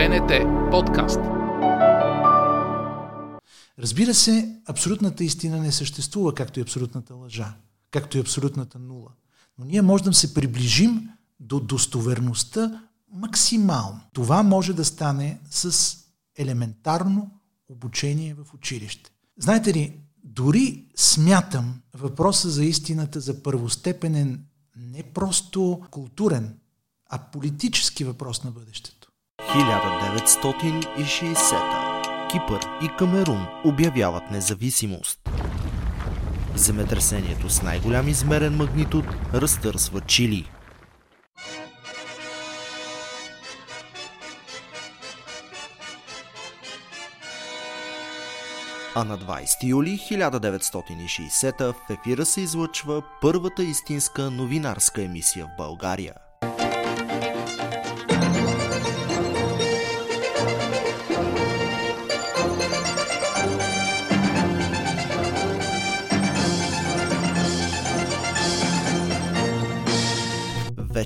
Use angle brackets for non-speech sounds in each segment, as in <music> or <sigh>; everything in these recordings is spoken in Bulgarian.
БНТ подкаст. Разбира се, абсолютната истина не съществува, както и абсолютната лъжа, както и абсолютната нула. Но ние можем да се приближим до достоверността максимално. Това може да стане с елементарно обучение в училище. Знаете ли, дори смятам въпроса за истината за първостепенен не просто културен, а политически въпрос на бъдещето. 1960 Кипър и Камерун обявяват независимост. Земетресението с най-голям измерен магнитуд разтърсва Чили – А на 20 юли 1960 в ефира се излъчва първата истинска новинарска емисия в България –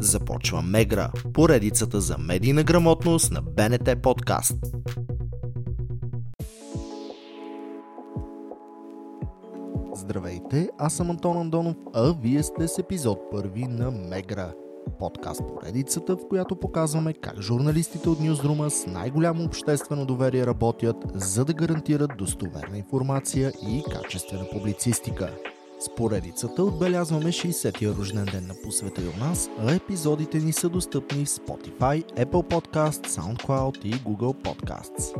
Започва Мегра, поредицата за медийна грамотност на БНТ подкаст. Здравейте, аз съм Антон Андонов, а вие сте с епизод първи на Мегра. Подкаст поредицата, в която показваме как журналистите от Ньюзрума с най-голямо обществено доверие работят, за да гарантират достоверна информация и качествена публицистика. С поредицата отбелязваме 60-я рожден ден на посвета и у нас, а епизодите ни са достъпни в Spotify, Apple Podcast, SoundCloud и Google Podcasts.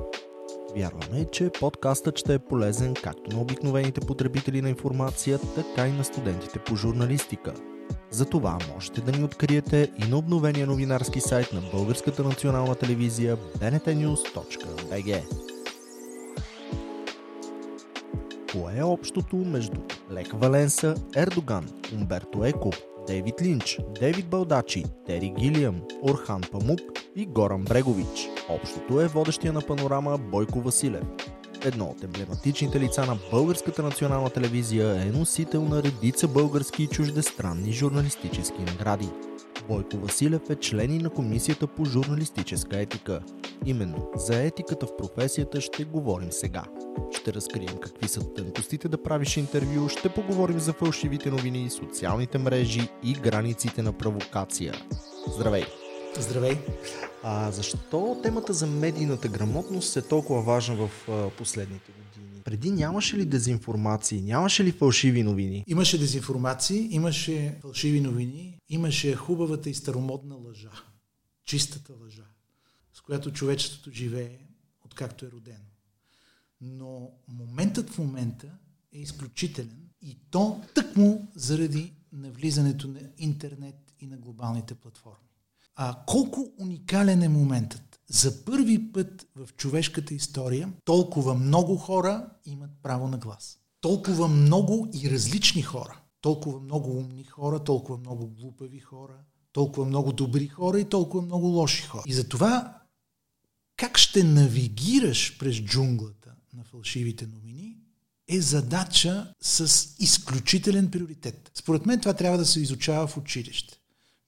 Вярваме, че подкастът ще е полезен както на обикновените потребители на информация, така и на студентите по журналистика. Затова можете да ни откриете и на обновения новинарски сайт на Българската национална телевизия bntnews.bg. Кое е общото между Лек Валенса, Ердоган, Умберто Еко, Дейвид Линч, Дейвид Балдачи, Тери Гилиам, Орхан Памук и Горан Брегович. Общото е водещия на панорама Бойко Василев. Едно от емблематичните лица на Българската национална телевизия е носител на редица български и чуждестранни журналистически награди. Бойко Василев е член и на Комисията по журналистическа етика. Именно за етиката в професията ще говорим сега. Ще разкрием какви са тънкостите да правиш интервю, ще поговорим за фалшивите новини, социалните мрежи и границите на провокация. Здравей! Здравей! А защо темата за медийната грамотност е толкова важна в последните години? Преди нямаше ли дезинформации, нямаше ли фалшиви новини? Имаше дезинформации, имаше фалшиви новини, имаше хубавата и старомодна лъжа. Чистата лъжа, с която човечеството живее, откакто е родено. Но моментът в момента е изключителен и то тъкмо заради навлизането на интернет и на глобалните платформи. А колко уникален е моментът? За първи път в човешката история толкова много хора имат право на глас. Толкова много и различни хора. Толкова много умни хора, толкова много глупави хора, толкова много добри хора и толкова много лоши хора. И затова как ще навигираш през джунглата на фалшивите новини е задача с изключителен приоритет. Според мен това трябва да се изучава в училище.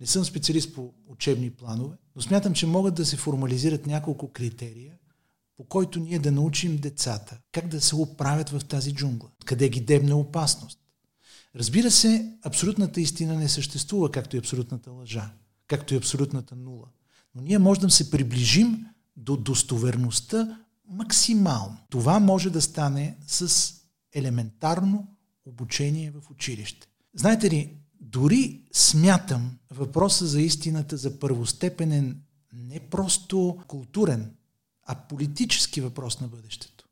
Не съм специалист по учебни планове, но смятам, че могат да се формализират няколко критерия, по който ние да научим децата как да се оправят в тази джунгла, къде ги дебне опасност. Разбира се, абсолютната истина не съществува, както и абсолютната лъжа, както и абсолютната нула. Но ние можем да се приближим до достоверността максимално. Това може да стане с елементарно обучение в училище. Знаете ли, дори смятам въпроса за истината за първостепенен не просто културен, а политически въпрос на бъдещето.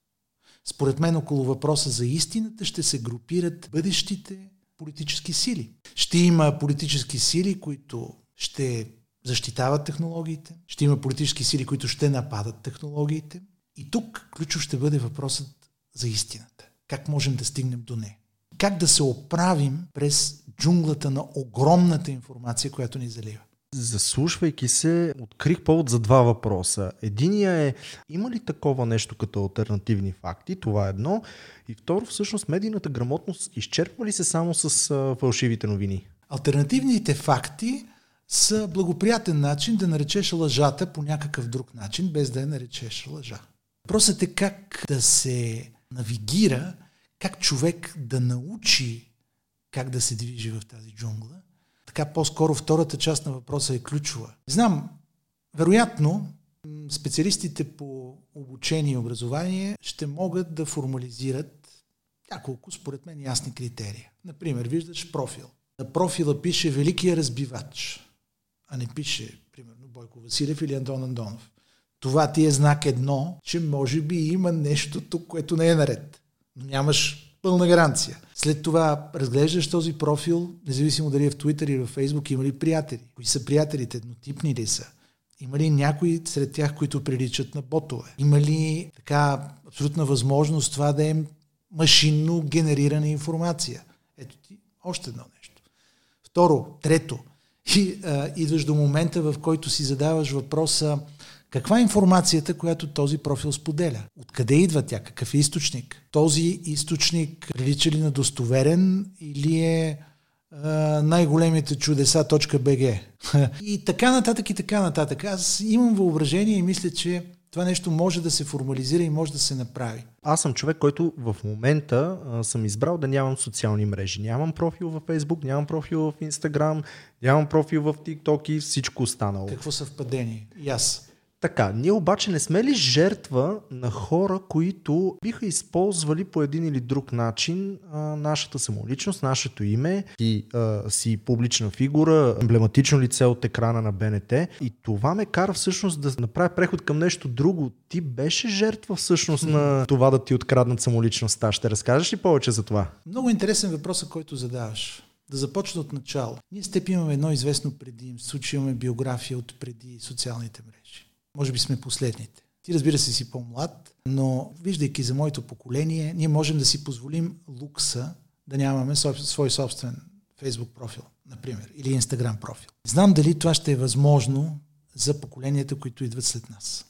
Според мен около въпроса за истината ще се групират бъдещите политически сили. Ще има политически сили, които ще защитават технологиите, ще има политически сили, които ще нападат технологиите. И тук ключов ще бъде въпросът за истината. как можем да стигнем до нея. Как да се оправим през джунглата на огромната информация, която ни залива. Заслушвайки се, открих повод за два въпроса. Единия е, има ли такова нещо като альтернативни факти? Това е едно. И второ, всъщност, медийната грамотност изчерпва ли се само с а, фалшивите новини? Альтернативните факти са благоприятен начин да наречеш лъжата по някакъв друг начин, без да я наречеш лъжа. Въпросът е как да се навигира, как човек да научи как да се движи в тази джунгла. Така по-скоро втората част на въпроса е ключова. Знам, вероятно, специалистите по обучение и образование ще могат да формализират няколко, според мен, ясни критерии. Например, виждаш профил. На профила пише Великия разбивач а не пише, примерно, Бойко Василев или Антон Андонов. Това ти е знак едно, че може би има нещо тук, което не е наред. Но нямаш пълна гаранция. След това разглеждаш този профил, независимо дали е в Twitter или в Facebook, има ли приятели? Кои са приятелите? Еднотипни ли са? Има ли някои сред тях, които приличат на ботове? Има ли така абсолютна възможност това да е машинно генерирана информация? Ето ти още едно нещо. Второ, трето, и а, идваш до момента, в който си задаваш въпроса каква е информацията, която този профил споделя? Откъде идва тя? Какъв е източник? Този източник прилича ли на достоверен или е най-големите чудеса .bg? <laughs> и така нататък и така нататък. Аз имам въображение и мисля, че това нещо може да се формализира и може да се направи. Аз съм човек, който в момента а, съм избрал да нямам социални мрежи. Нямам профил в Facebook, нямам профил в Instagram, нямам профил в TikTok и всичко останало. Какво съвпадение? И аз. Така, ние обаче не сме ли жертва на хора, които биха използвали по един или друг начин а, нашата самоличност, нашето име, и а, си публична фигура, емблематично лице от екрана на БНТ. И това ме кара всъщност да направя преход към нещо друго. Ти беше жертва всъщност на това да ти откраднат самоличността. Ще разкажеш ли повече за това? Много интересен въпрос, който задаваш. Да започна от начало. Ние с теб имаме едно известно предимство, че имаме биография от преди социалните мрежи. Може би сме последните. Ти разбира се си по-млад, но виждайки за моето поколение, ние можем да си позволим лукса да нямаме свой собствен Facebook профил, например, или Instagram профил. Знам дали това ще е възможно за поколенията, които идват след нас.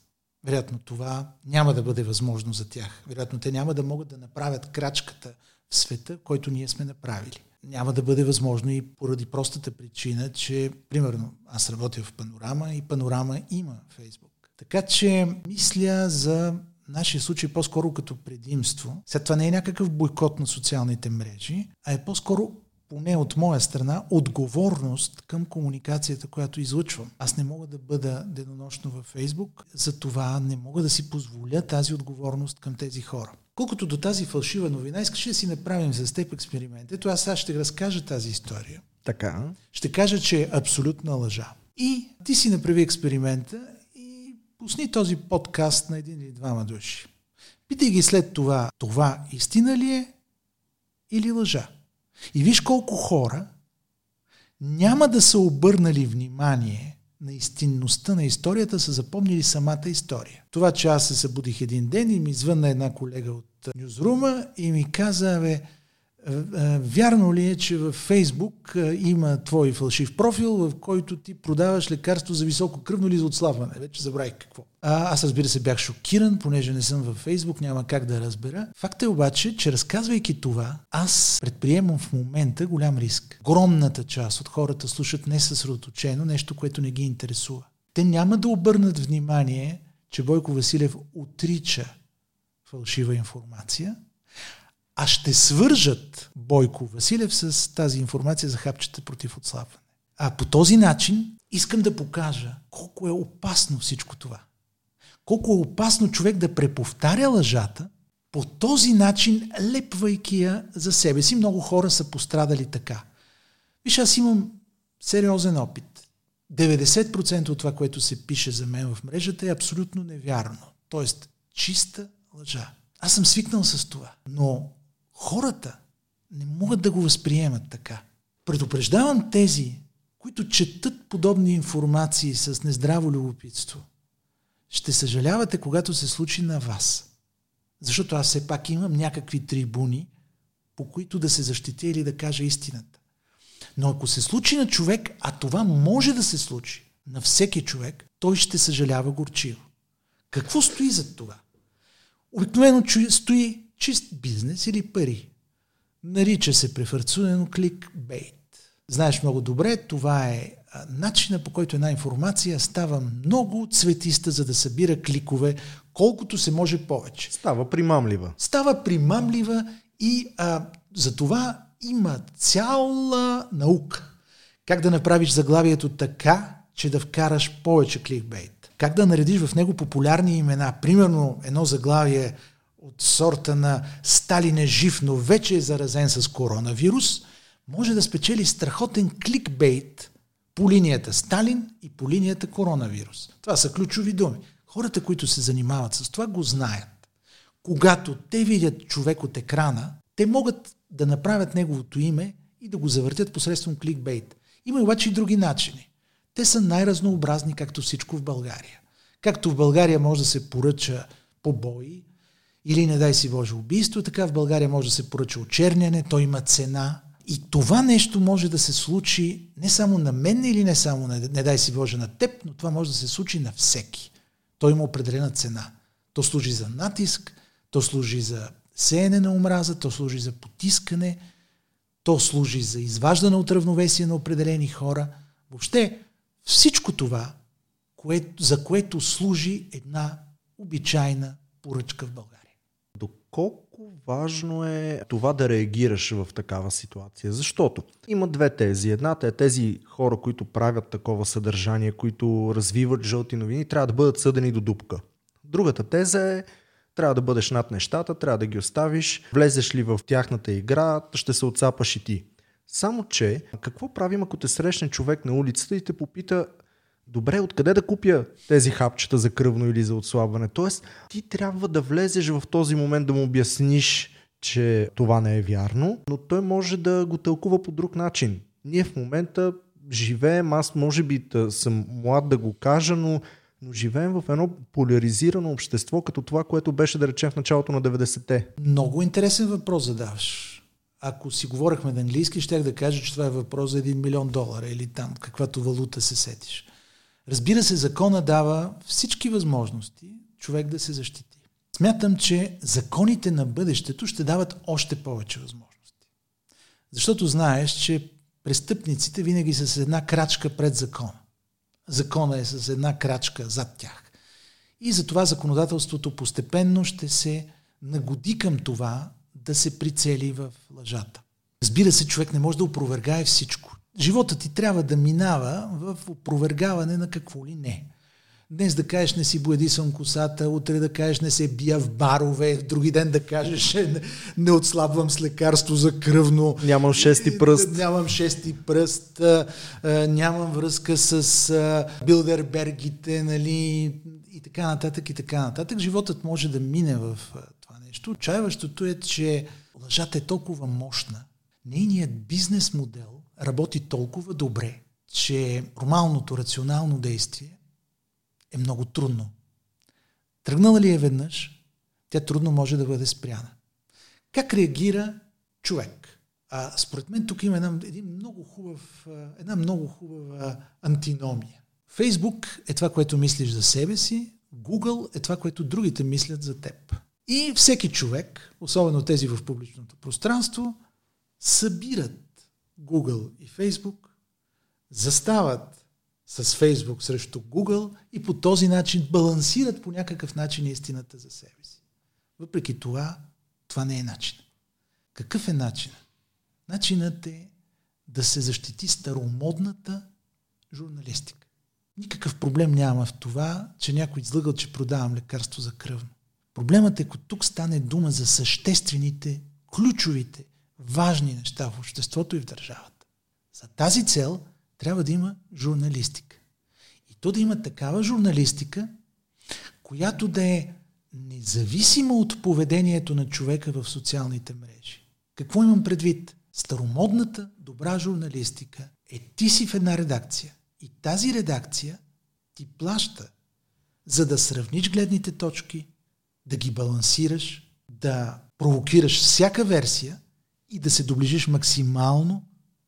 Вероятно това няма да бъде възможно за тях. Вероятно те няма да могат да направят крачката в света, който ние сме направили. Няма да бъде възможно и поради простата причина, че, примерно, аз работя в Панорама и Панорама има Фейсбук. Така че мисля за нашия случай по-скоро като предимство. След това не е някакъв бойкот на социалните мрежи, а е по-скоро поне от моя страна, отговорност към комуникацията, която излъчвам. Аз не мога да бъда денонощно във Фейсбук, затова не мога да си позволя тази отговорност към тези хора. Колкото до тази фалшива новина, искаш да си направим с теб експеримент. Ето аз сега ще разкажа тази история. Така. Ще кажа, че е абсолютна лъжа. И ти си направи експеримента пусни този подкаст на един или двама души. Питай ги след това, това истина ли е или лъжа? И виж колко хора няма да са обърнали внимание на истинността на историята, са запомнили самата история. Това, че аз се събудих един ден и ми звънна една колега от Нюзрума и ми каза, бе, вярно ли е, че във Фейсбук е, има твой фалшив профил, в който ти продаваш лекарство за високо кръвно или за отслабване? Вече забравих какво. А, аз разбира се бях шокиран, понеже не съм във Фейсбук, няма как да разбера. Факт е обаче, че разказвайки това, аз предприемам в момента голям риск. Огромната част от хората слушат несъсредоточено нещо, което не ги интересува. Те няма да обърнат внимание, че Бойко Василев отрича фалшива информация – а ще свържат Бойко Василев с тази информация за хапчета против отслабване. А по този начин искам да покажа колко е опасно всичко това. Колко е опасно човек да преповтаря лъжата, по този начин лепвайки я за себе си. Много хора са пострадали така. Виж, аз имам сериозен опит. 90% от това, което се пише за мен в мрежата е абсолютно невярно. Тоест, чиста лъжа. Аз съм свикнал с това. Но хората не могат да го възприемат така. Предупреждавам тези, които четат подобни информации с нездраво любопитство. Ще съжалявате, когато се случи на вас. Защото аз все пак имам някакви трибуни, по които да се защитя или да кажа истината. Но ако се случи на човек, а това може да се случи на всеки човек, той ще съжалява горчиво. Какво стои зад това? Обикновено стои чист бизнес или пари. Нарича се префарцунено кликбейт. Знаеш много добре, това е начина по който една информация става много цветиста, за да събира кликове, колкото се може повече. Става примамлива. Става примамлива и а, за това има цяла наука. Как да направиш заглавието така, че да вкараш повече кликбейт. Как да наредиш в него популярни имена. Примерно едно заглавие от сорта на Сталин е жив, но вече е заразен с коронавирус, може да спечели страхотен кликбейт по линията Сталин и по линията коронавирус. Това са ключови думи. Хората, които се занимават с това, го знаят. Когато те видят човек от екрана, те могат да направят неговото име и да го завъртят посредством кликбейт. Има обаче и други начини. Те са най-разнообразни, както всичко в България. Както в България може да се поръча побои или, не дай си Боже, убийство, така в България може да се поръча очерняне, то има цена. И това нещо може да се случи не само на мен или не само, на, не дай си Боже, на теб, но това може да се случи на всеки. То има определена цена. То служи за натиск, то служи за сеене на омраза, то служи за потискане, то служи за изваждане от равновесие на определени хора. Въобще всичко това, кое, за което служи една обичайна поръчка в България. Доколко важно е това да реагираш в такава ситуация? Защото има две тези. Едната е тези хора, които правят такова съдържание, които развиват жълти новини, трябва да бъдат съдени до дупка. Другата теза е трябва да бъдеш над нещата, трябва да ги оставиш. Влезеш ли в тяхната игра, ще се отцапаш и ти. Само, че какво правим, ако те срещне човек на улицата и те попита добре, откъде да купя тези хапчета за кръвно или за отслабване? Тоест, ти трябва да влезеш в този момент да му обясниш, че това не е вярно, но той може да го тълкува по друг начин. Ние в момента живеем, аз може би съм млад да го кажа, но но живеем в едно поляризирано общество, като това, което беше да речем в началото на 90-те. Много интересен въпрос задаваш. Ако си говорихме на английски, щях да кажа, че това е въпрос за 1 милион долара или там, каквато валута се сетиш. Разбира се, закона дава всички възможности човек да се защити. Смятам, че законите на бъдещето ще дават още повече възможности. Защото знаеш, че престъпниците винаги са с една крачка пред закона закона е с една крачка зад тях. И затова законодателството постепенно ще се нагоди към това да се прицели в лъжата. Разбира се, човек не може да опровергае всичко. Живота ти трябва да минава в опровергаване на какво ли не. Днес да кажеш не си боядисам косата, утре да кажеш не се бия в барове, в други ден да кажеш <laughs> не, не отслабвам с лекарство за кръвно. Нямам шести пръст. Нямам шести пръст, нямам връзка с билдербергите, нали, и така нататък, и така нататък. Животът може да мине в това нещо. Отчаяващото е, че лъжата е толкова мощна. Нейният бизнес модел работи толкова добре, че нормалното, рационално действие е много трудно. Тръгнала ли е веднъж, тя трудно може да бъде спряна. Как реагира човек? А, според мен тук има една, един много хубав, една много хубава антиномия. Фейсбук е това, което мислиш за себе си, Google е това, което другите мислят за теб. И всеки човек, особено тези в публичното пространство, събират Google и Facebook, застават с Фейсбук срещу Google и по този начин балансират по някакъв начин истината за себе си. Въпреки това, това не е начин. Какъв е начин? Начинът е да се защити старомодната журналистика. Никакъв проблем няма в това, че някой излъгал, че продавам лекарство за кръвно. Проблемът е, ако тук стане дума за съществените, ключовите, важни неща в обществото и в държавата. За тази цел – трябва да има журналистика. И то да има такава журналистика, която да е независима от поведението на човека в социалните мрежи. Какво имам предвид? Старомодната добра журналистика е ти си в една редакция. И тази редакция ти плаща, за да сравниш гледните точки, да ги балансираш да провокираш всяка версия и да се доближиш максимално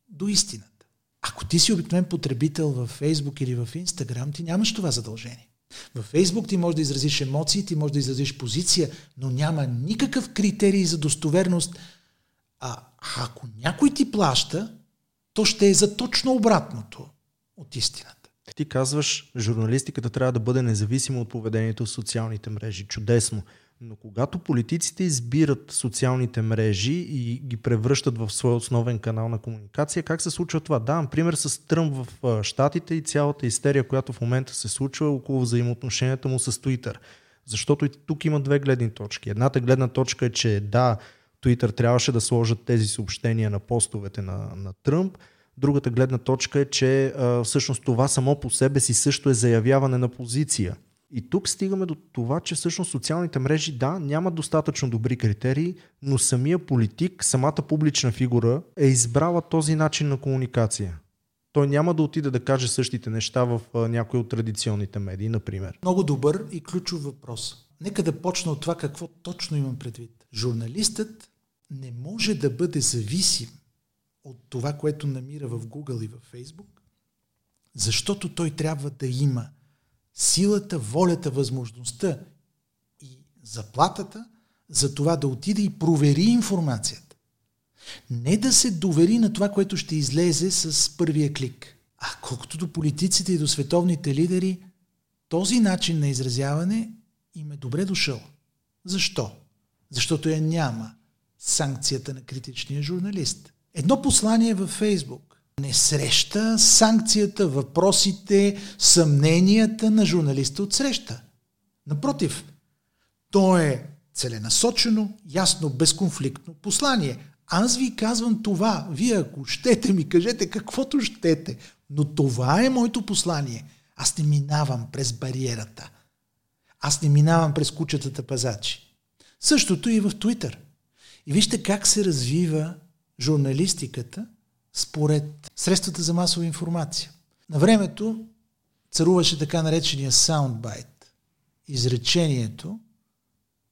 до истината. Ако ти си обикновен потребител в Facebook или в Instagram, ти нямаш това задължение. В Фейсбук ти можеш да изразиш емоции, ти можеш да изразиш позиция, но няма никакъв критерий за достоверност. А ако някой ти плаща, то ще е за точно обратното от истината. Ти казваш, журналистиката трябва да бъде независима от поведението в социалните мрежи. Чудесно. Но когато политиците избират социалните мрежи и ги превръщат в свой основен канал на комуникация, как се случва това? Давам пример с Тръмп в Штатите и цялата истерия, която в момента се случва около взаимоотношенията му с Twitter. Защото и тук има две гледни точки. Едната гледна точка е, че да, Twitter трябваше да сложат тези съобщения на постовете на, на Тръмп. Другата гледна точка е, че а, всъщност това само по себе си също е заявяване на позиция. И тук стигаме до това, че всъщност социалните мрежи, да, нямат достатъчно добри критерии, но самия политик, самата публична фигура е избрала този начин на комуникация. Той няма да отиде да каже същите неща в някои от традиционните медии, например. Много добър и ключов въпрос. Нека да почна от това какво точно имам предвид. Журналистът не може да бъде зависим от това, което намира в Google и в Facebook, защото той трябва да има силата, волята, възможността и заплатата за това да отиде и провери информацията. Не да се довери на това, което ще излезе с първия клик. А колкото до политиците и до световните лидери, този начин на изразяване им е добре дошъл. Защо? Защото я няма санкцията на критичния журналист. Едно послание във Фейсбук не среща санкцията, въпросите, съмненията на журналиста от среща. Напротив, то е целенасочено, ясно, безконфликтно послание. Аз ви казвам това. Вие, ако щете, ми кажете каквото щете. Но това е моето послание. Аз не минавам през бариерата. Аз не минавам през кучетата пазачи. Същото и в Твитър. И вижте как се развива журналистиката – според средствата за масова информация. На времето царуваше така наречения саундбайт. Изречението,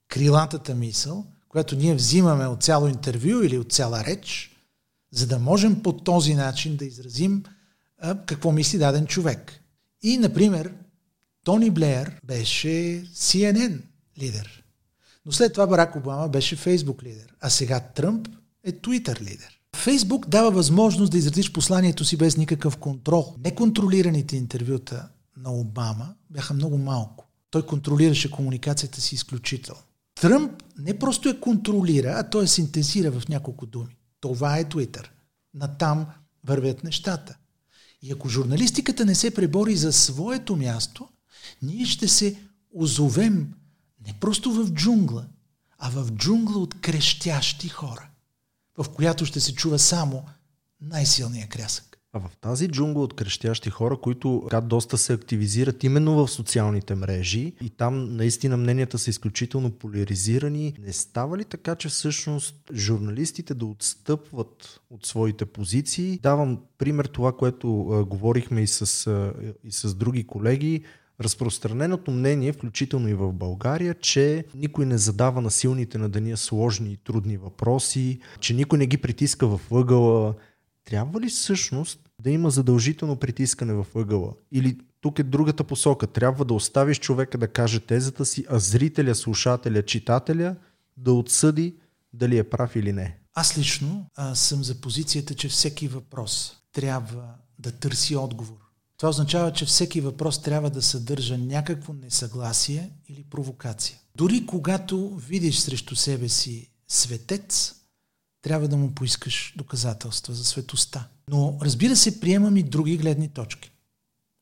крилатата мисъл, която ние взимаме от цяло интервю или от цяла реч, за да можем по този начин да изразим а, какво мисли даден човек. И, например, Тони Блеер беше CNN лидер. Но след това Барак Обама беше Фейсбук лидер. А сега Тръмп е Twitter лидер. Фейсбук дава възможност да изразиш посланието си без никакъв контрол. Неконтролираните интервюта на Обама бяха много малко. Той контролираше комуникацията си изключително. Тръмп не просто я контролира, а той я синтезира в няколко думи. Това е Твитър. Натам вървят нещата. И ако журналистиката не се пребори за своето място, ние ще се озовем не просто в джунгла, а в джунгла от крещящи хора в която ще се чува само най-силния крясък. А в тази джунгла от крещящи хора, които така доста се активизират именно в социалните мрежи и там наистина мненията са изключително поляризирани, не става ли така, че всъщност журналистите да отстъпват от своите позиции? Давам пример това, което а, говорихме и с, а, и с други колеги разпространеното мнение, включително и в България, че никой не задава на силните на деня сложни и трудни въпроси, че никой не ги притиска в ъгъла. Трябва ли всъщност да има задължително притискане в ъгъла? Или тук е другата посока. Трябва да оставиш човека да каже тезата си, а зрителя, слушателя, читателя да отсъди дали е прав или не. Аз лично а, съм за позицията, че всеки въпрос трябва да търси отговор. Това означава, че всеки въпрос трябва да съдържа някакво несъгласие или провокация. Дори когато видиш срещу себе си светец, трябва да му поискаш доказателства за светоста. Но разбира се, приемам и други гледни точки.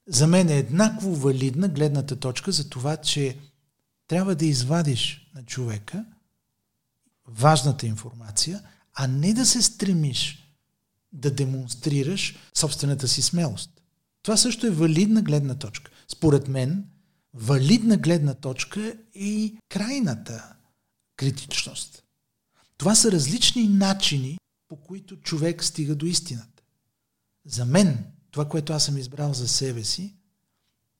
За мен е еднакво валидна гледната точка за това, че трябва да извадиш на човека важната информация, а не да се стремиш да демонстрираш собствената си смелост. Това също е валидна гледна точка. Според мен, валидна гледна точка е и крайната критичност. Това са различни начини, по които човек стига до истината. За мен, това, което аз съм избрал за себе си,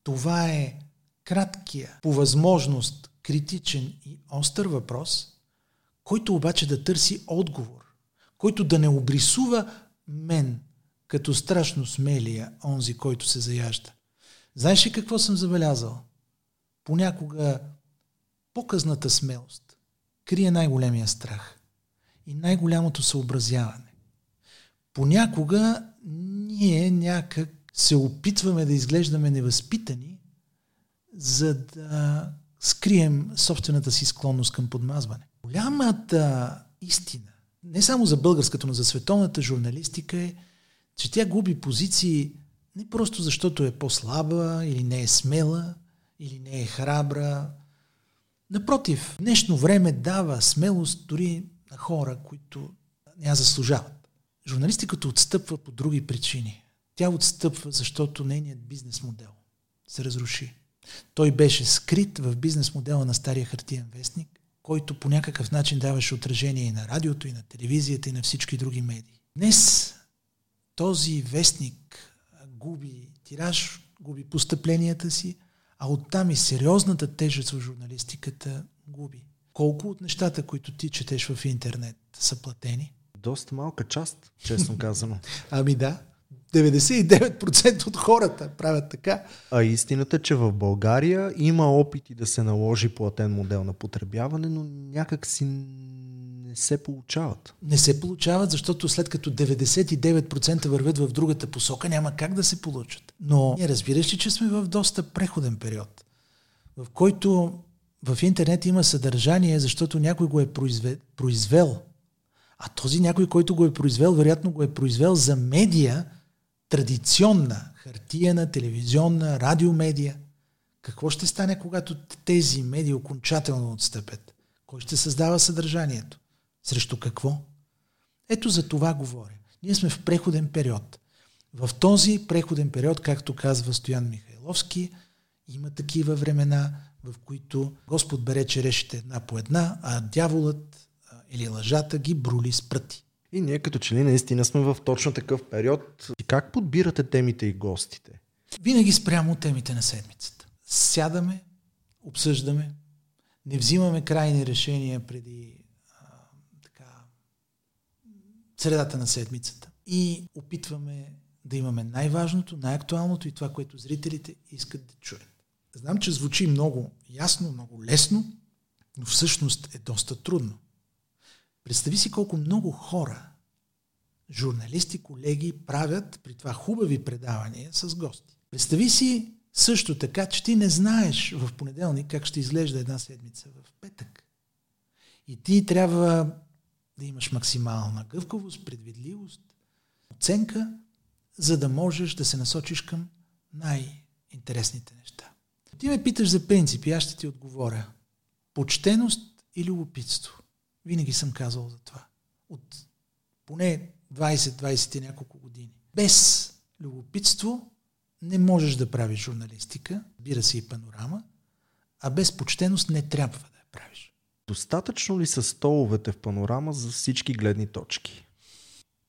това е краткия, по възможност критичен и остър въпрос, който обаче да търси отговор, който да не обрисува мен като страшно смелия, онзи, който се заяжда. Знаеш ли какво съм забелязал? Понякога по-късната смелост крие най-големия страх и най-голямото съобразяване. Понякога ние някак се опитваме да изглеждаме невъзпитани, за да скрием собствената си склонност към подмазване. Голямата истина, не само за българската, но за световната журналистика е, че тя губи позиции не просто защото е по-слаба или не е смела, или не е храбра. Напротив, днешно време дава смелост дори на хора, които не я заслужават. Журналистиката отстъпва по други причини. Тя отстъпва, защото нейният бизнес модел се разруши. Той беше скрит в бизнес модела на стария хартиен вестник, който по някакъв начин даваше отражение и на радиото, и на телевизията, и на всички други медии. Днес този вестник губи тираж, губи постъпленията си, а оттам и сериозната тежест в журналистиката губи. Колко от нещата, които ти четеш в интернет, са платени? Доста малка част, честно <laughs> казано. ами да. 99% от хората правят така. А истината е, че в България има опити да се наложи платен модел на потребяване, но някак си се получават. Не се получават, защото след като 99% вървят в другата посока, няма как да се получат. Но ние разбираш ли, че сме в доста преходен период, в който в интернет има съдържание, защото някой го е произвел. А този някой, който го е произвел, вероятно го е произвел за медия, традиционна, хартиена, телевизионна, радиомедия. Какво ще стане, когато тези медии окончателно отстъпят? Кой ще създава съдържанието? Срещу какво? Ето за това говоря. Ние сме в преходен период. В този преходен период, както казва Стоян Михайловски, има такива времена, в които Господ бере черешите една по една, а дяволът или лъжата ги брули с пръти. И ние като че ли наистина сме в точно такъв период. И как подбирате темите и гостите? Винаги спрямо темите на седмицата. Сядаме, обсъждаме, не взимаме крайни решения преди а, така, средата на седмицата и опитваме да имаме най-важното, най-актуалното и това, което зрителите искат да чуят. Знам, че звучи много ясно, много лесно, но всъщност е доста трудно. Представи си колко много хора, журналисти, колеги, правят при това хубави предавания с гости. Представи си също така, че ти не знаеш в понеделник как ще изглежда една седмица в петък. И ти трябва да имаш максимална гъвкавост, предвидливост, оценка, за да можеш да се насочиш към най-интересните неща. Ти ме питаш за принципи, аз ще ти отговоря. Почтеност и любопитство. Винаги съм казал за това. От поне 20-20 и няколко години. Без любопитство не можеш да правиш журналистика, бира се и панорама, а без почтеност не трябва да я правиш. Достатъчно ли са столовете в панорама за всички гледни точки?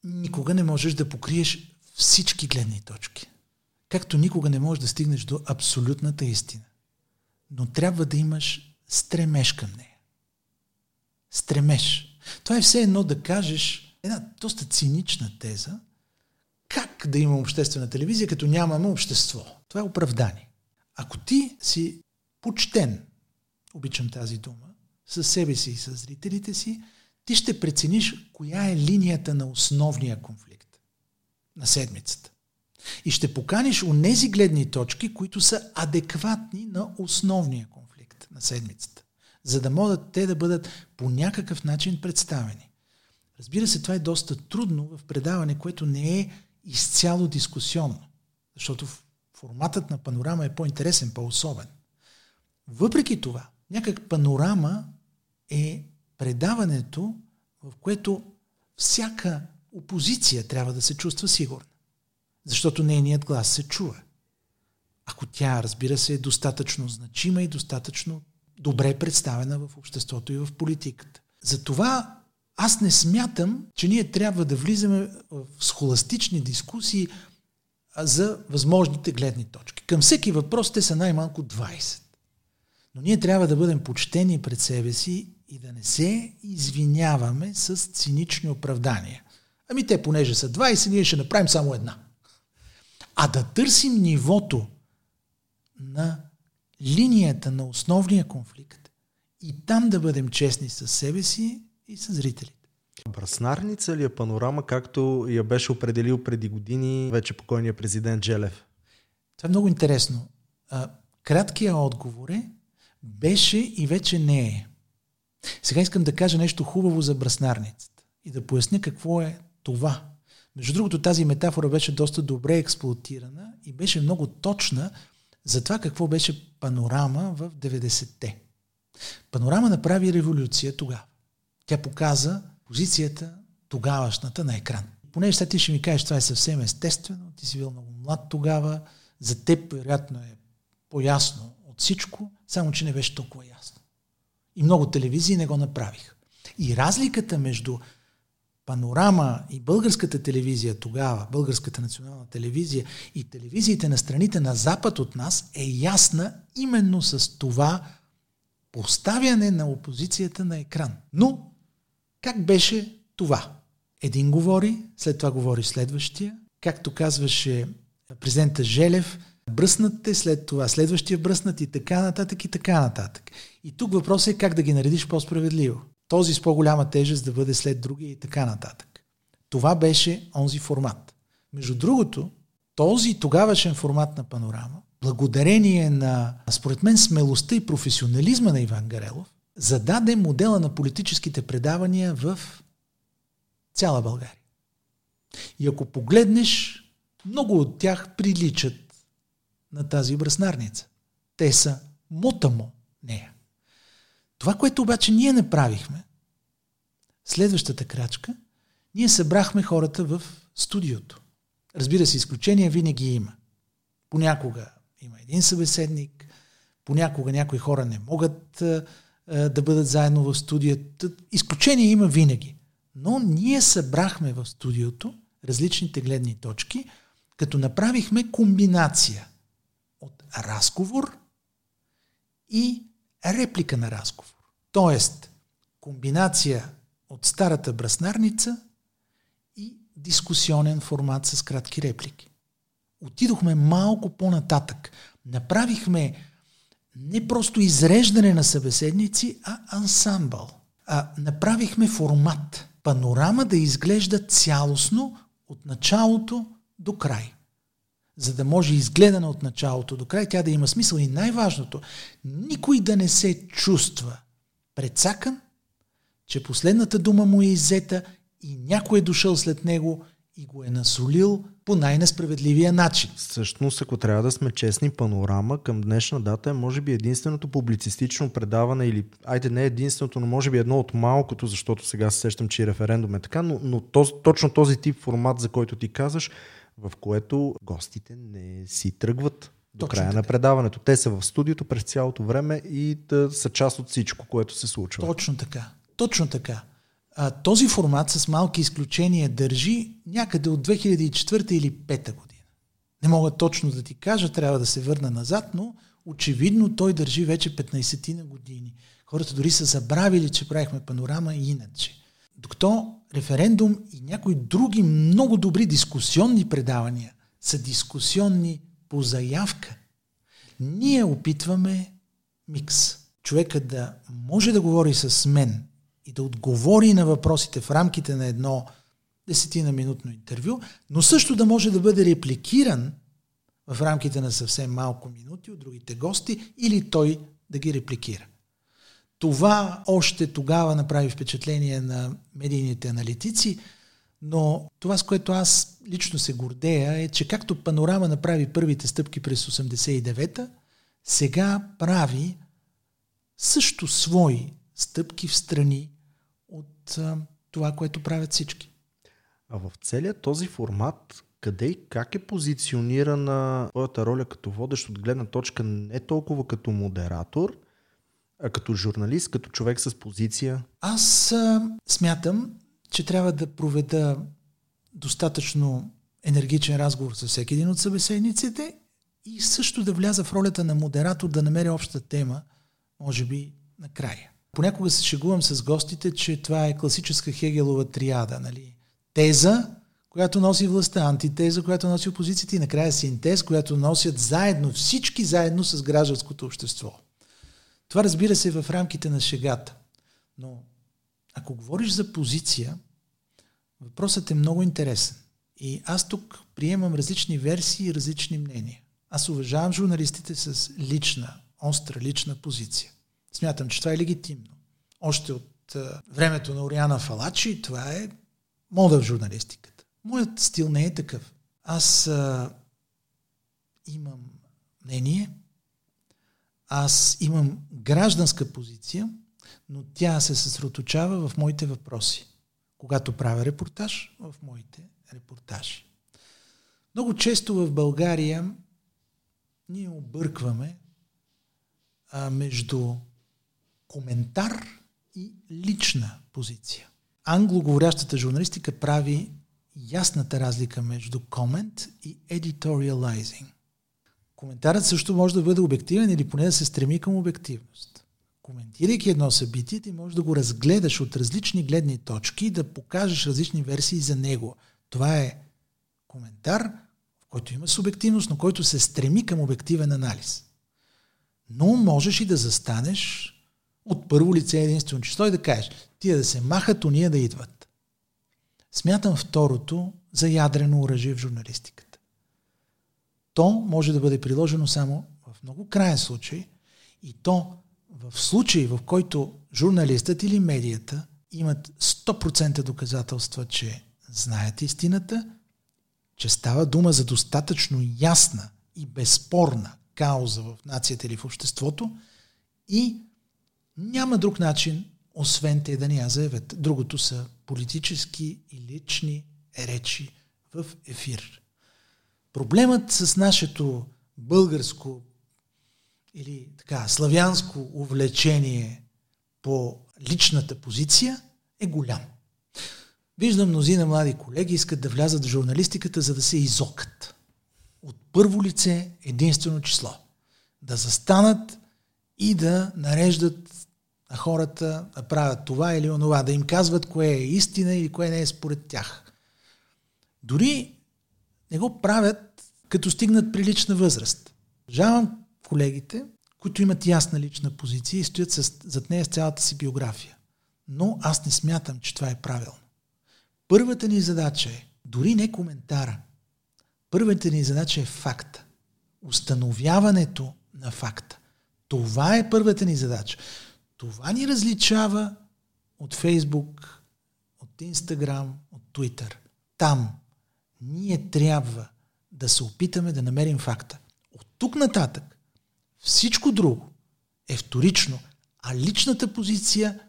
Никога не можеш да покриеш всички гледни точки. Както никога не можеш да стигнеш до абсолютната истина. Но трябва да имаш стремеж към нея. Стремеж. Това е все едно да кажеш една доста цинична теза, как да има обществена телевизия, като нямаме общество. Това е оправдание. Ако ти си почтен, обичам тази дума, със себе си и с зрителите си, ти ще прецениш коя е линията на основния конфликт на седмицата. И ще поканиш нези гледни точки, които са адекватни на основния конфликт на седмицата, за да могат те да бъдат по някакъв начин представени. Разбира се, това е доста трудно в предаване, което не е изцяло дискусионно, защото форматът на панорама е по-интересен, по-особен. Въпреки това, някак панорама е предаването, в което всяка опозиция трябва да се чувства сигурна защото нейният глас се чува. Ако тя, разбира се, е достатъчно значима и достатъчно добре представена в обществото и в политиката. Затова аз не смятам, че ние трябва да влизаме в схоластични дискусии за възможните гледни точки. Към всеки въпрос те са най-малко 20. Но ние трябва да бъдем почтени пред себе си и да не се извиняваме с цинични оправдания. Ами те, понеже са 20, ние ще направим само една. А да търсим нивото на линията на основния конфликт и там да бъдем честни с себе си и с зрителите. Браснарница ли е панорама, както я беше определил преди години вече покойния президент Джелев? Това е много интересно. краткият отговор е беше и вече не е. Сега искам да кажа нещо хубаво за браснарницата и да поясня какво е това. Между другото, тази метафора беше доста добре експлуатирана и беше много точна за това какво беше панорама в 90-те. Панорама направи революция тогава. Тя показа позицията тогавашната на екран. Понеже сега ти ще ми кажеш, това е съвсем естествено, ти си бил много млад тогава, за теб вероятно е по-ясно от всичко, само че не беше толкова ясно. И много телевизии не го направиха. И разликата между панорама и българската телевизия тогава, българската национална телевизия и телевизиите на страните на запад от нас е ясна именно с това поставяне на опозицията на екран. Но как беше това? Един говори, след това говори следващия. Както казваше президента Желев, бръснат след това следващия бръснат и така нататък и така нататък. И тук въпросът е как да ги наредиш по-справедливо. Този с по-голяма тежест да бъде след другия и така нататък. Това беше онзи формат. Между другото, този тогавашен формат на панорама, благодарение на, според мен, смелостта и професионализма на Иван Гарелов, зададе модела на политическите предавания в цяла България. И ако погледнеш, много от тях приличат на тази браснарница. Те са мутамо нея. Това, което обаче ние направихме, следващата крачка, ние събрахме хората в студиото. Разбира се, изключения винаги има. Понякога има един събеседник, понякога някои хора не могат да бъдат заедно в студията. Изключения има винаги. Но ние събрахме в студиото различните гледни точки, като направихме комбинация от разговор и реплика на разговор. Тоест, комбинация от старата браснарница и дискусионен формат с кратки реплики. Отидохме малко по-нататък. Направихме не просто изреждане на събеседници, а ансамбъл. А направихме формат. Панорама да изглежда цялостно от началото до край за да може изгледана от началото до край, тя да има смисъл. И най-важното, никой да не се чувства предсакан, че последната дума му е иззета и някой е дошъл след него и го е насолил по най-несправедливия начин. Всъщност, ако трябва да сме честни, панорама към днешна дата е може би единственото публицистично предаване или, айде не единственото, но може би едно от малкото, защото сега се сещам, че и референдум е така, но, но този, точно този тип формат, за който ти казаш, в което гостите не си тръгват до Точно края така. на предаването. Те са в студиото през цялото време и да са част от всичко, което се случва. Точно така. Точно така. А, този формат с малки изключения държи някъде от 2004 или 2005 година. Не мога точно да ти кажа, трябва да се върна назад, но очевидно той държи вече 15 на години. Хората дори са забравили, че правихме панорама и иначе. Докато референдум и някои други много добри дискусионни предавания са дискусионни по заявка. Ние опитваме микс. Човека да може да говори с мен и да отговори на въпросите в рамките на едно десетина минутно интервю, но също да може да бъде репликиран в рамките на съвсем малко минути от другите гости или той да ги репликира. Това още тогава направи впечатление на медийните аналитици, но това, с което аз лично се гордея, е, че както Панорама направи първите стъпки през 89-та, сега прави също свои стъпки в страни от това, което правят всички. А в целият този формат, къде и как е позиционирана твоята роля като водещ от гледна точка не толкова като модератор – а като журналист, като човек с позиция? Аз а, смятам, че трябва да проведа достатъчно енергичен разговор с всеки един от събеседниците и също да вляза в ролята на модератор, да намеря обща тема, може би накрая. Понякога се шегувам с гостите, че това е класическа Хегелова триада. Нали? Теза, която носи властта, антитеза, която носи опозицията и накрая синтез, която носят заедно, всички заедно с гражданското общество. Това разбира се в рамките на шегата. Но ако говориш за позиция, въпросът е много интересен. И аз тук приемам различни версии и различни мнения. Аз уважавам журналистите с лична, остра лична позиция. Смятам, че това е легитимно. Още от а, времето на Ориана Фалачи това е мода в журналистиката. Моят стил не е такъв. Аз а, имам мнение, аз имам гражданска позиция, но тя се съсредоточава в моите въпроси. Когато правя репортаж, в моите репортажи. Много често в България ние объркваме а, между коментар и лична позиция. Англоговорящата журналистика прави ясната разлика между комент и editorializing. Коментарът също може да бъде обективен или поне да се стреми към обективност. Коментирайки едно събитие, ти можеш да го разгледаш от различни гледни точки и да покажеш различни версии за него. Това е коментар, в който има субективност, но който се стреми към обективен анализ. Но можеш и да застанеш от първо лице единствено число и да кажеш, тия да се махат, уния да идват. Смятам второто за ядрено оръжие в журналистиката. То може да бъде приложено само в много крайен случай и то в случай, в който журналистът или медията имат 100% доказателства, че знаят истината, че става дума за достатъчно ясна и безспорна кауза в нацията или в обществото и няма друг начин, освен те да ни я заявят. Другото са политически и лични речи в ефир. Проблемът с нашето българско или така славянско увлечение по личната позиция е голям. Виждам мнозина млади колеги искат да влязат в журналистиката, за да се изокат. От първо лице единствено число. Да застанат и да нареждат на хората да правят това или онова, да им казват кое е истина или кое не е според тях. Дори не го правят като стигнат прилична възраст. Жалвам колегите, които имат ясна лична позиция и стоят зад нея с цялата си биография. Но аз не смятам, че това е правилно. Първата ни задача е, дори не коментара, първата ни задача е факта. Установяването на факта. Това е първата ни задача. Това ни различава от Фейсбук, от Инстаграм, от Твитър. Там ние трябва да се опитаме да намерим факта. От тук нататък всичко друго е вторично, а личната позиция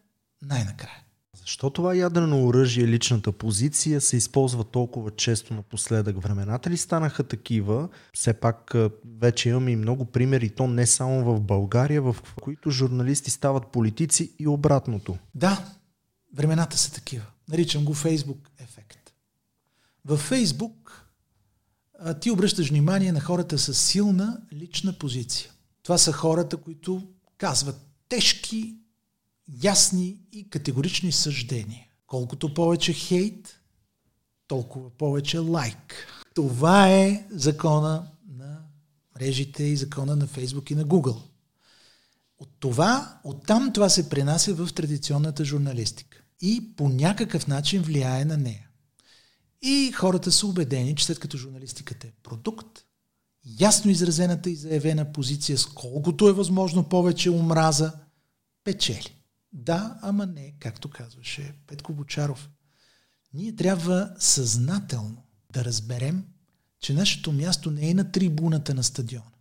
най-накрая. Защо това ядрено оръжие, личната позиция, се използва толкова често напоследък? Времената ли станаха такива? Все пак вече имаме и много примери, то не само в България, в които журналисти стават политици и обратното. Да, времената са такива. Наричам го Фейсбук ефект. Във Фейсбук ти обръщаш внимание на хората с силна лична позиция. Това са хората, които казват тежки ясни и категорични съждения. Колкото повече хейт, толкова повече лайк. Това е закона на мрежите и закона на Фейсбук и на Google. От това, оттам това се пренася в традиционната журналистика и по някакъв начин влияе на нея. И хората са убедени, че след като журналистиката е продукт, ясно изразената и заявена позиция с колкото е възможно повече омраза, печели. Да, ама не, както казваше Петко Бочаров. Ние трябва съзнателно да разберем, че нашето място не е на трибуната на стадиона.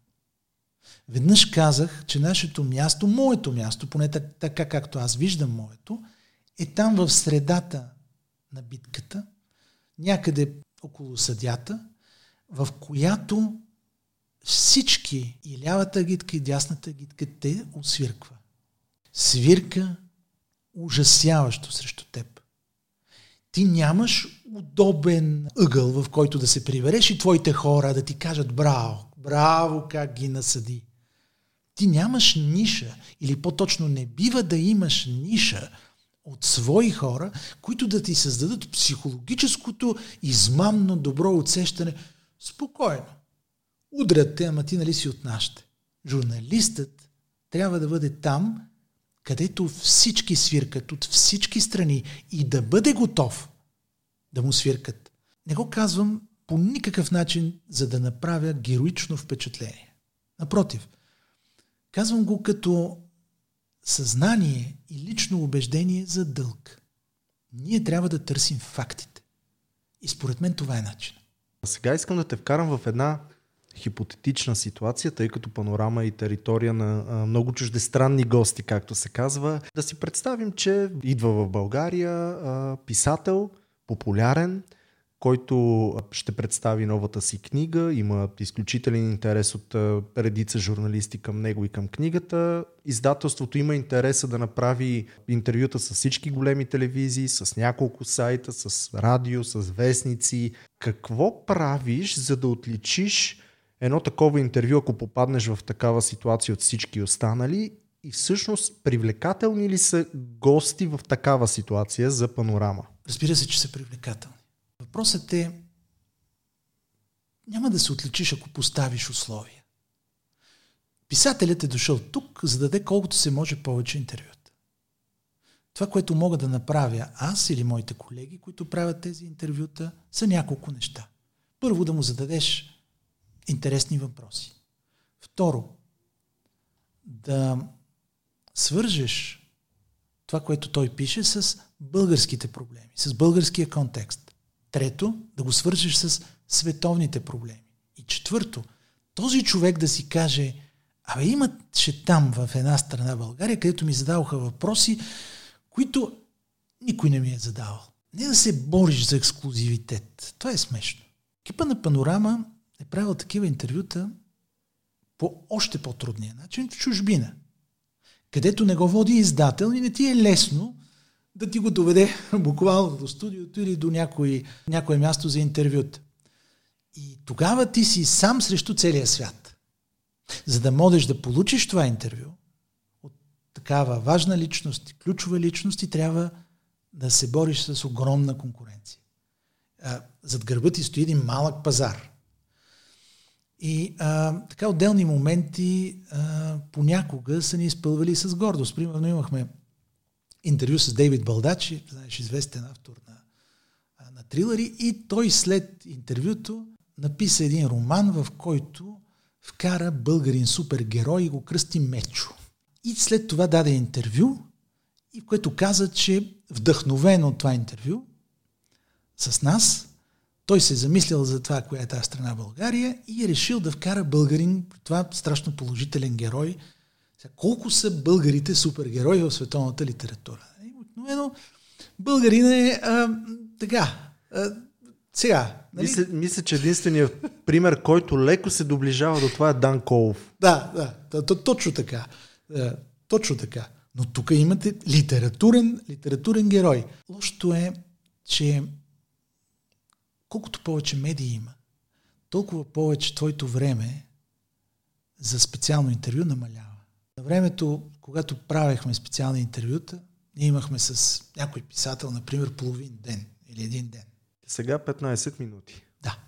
Веднъж казах, че нашето място, моето място, поне така както аз виждам моето, е там в средата на битката, някъде около съдята, в която всички и лявата гидка и дясната гидка те освирква свирка ужасяващо срещу теб. Ти нямаш удобен ъгъл, в който да се прибереш и твоите хора да ти кажат браво, браво как ги насъди. Ти нямаш ниша, или по-точно не бива да имаш ниша от свои хора, които да ти създадат психологическото измамно добро усещане. Спокойно. Удрят те, ама ти нали си от нашите. Журналистът трябва да бъде там, където всички свиркат от всички страни и да бъде готов да му свиркат. Не го казвам по никакъв начин, за да направя героично впечатление. Напротив, казвам го като съзнание и лично убеждение за дълг. Ние трябва да търсим фактите. И според мен това е начин. Сега искам да те вкарам в една хипотетична ситуация, тъй като панорама и територия на а, много чуждестранни гости, както се казва. Да си представим, че идва в България а, писател, популярен, който ще представи новата си книга. Има изключителен интерес от редица журналисти към него и към книгата. Издателството има интереса да направи интервюта с всички големи телевизии, с няколко сайта, с радио, с вестници. Какво правиш, за да отличиш едно такова интервю, ако попаднеш в такава ситуация от всички останали и всъщност привлекателни ли са гости в такава ситуация за панорама? Разбира се, че са привлекателни. Въпросът е, няма да се отличиш, ако поставиш условия. Писателят е дошъл тук, за да даде колкото се може повече интервюта. Това, което мога да направя аз или моите колеги, които правят тези интервюта, са няколко неща. Първо да му зададеш интересни въпроси. Второ, да свържеш това, което той пише с българските проблеми, с българския контекст. Трето, да го свържеш с световните проблеми. И четвърто, този човек да си каже, абе имаше там в една страна България, където ми задаваха въпроси, които никой не ми е задавал. Не да се бориш за ексклюзивитет. Това е смешно. Кипа на Панорама е правил такива интервюта по още по-трудния начин в чужбина, където не го води издател и не ти е лесно да ти го доведе <laughs> буквално до студиото или до някой, някое място за интервюта. И тогава ти си сам срещу целия свят. За да можеш да получиш това интервю от такава важна личност, ключова личност, ти трябва да се бориш с огромна конкуренция. Зад гърба ти стои един малък пазар. И а, така отделни моменти а, понякога са ни изпълвали с гордост. Примерно имахме интервю с Дейвид Балдачи, знаеш, известен автор на, на трилъри, и той след интервюто написа един роман, в който вкара българин супергерой и го кръсти Мечо. И след това даде интервю, и в което каза, че вдъхновен от това интервю с нас, той се е замислил за това, коя е тази страна България и е решил да вкара българин, това страшно положителен герой, сега, колко са българите супергерои в световната литература? Обикновено българин е а, така. А, сега. Нали? Мисля, мисля, че единственият пример, който леко се доближава до това е Дан Колов. Да, да, да точно така. Да, точно така. Но тук имате литературен, литературен герой. Лошото е, че колкото повече медии има, толкова повече твоето време за специално интервю намалява. На времето, когато правехме специални интервюта, ние имахме с някой писател, например, половин ден или един ден. Сега 15 минути. Да.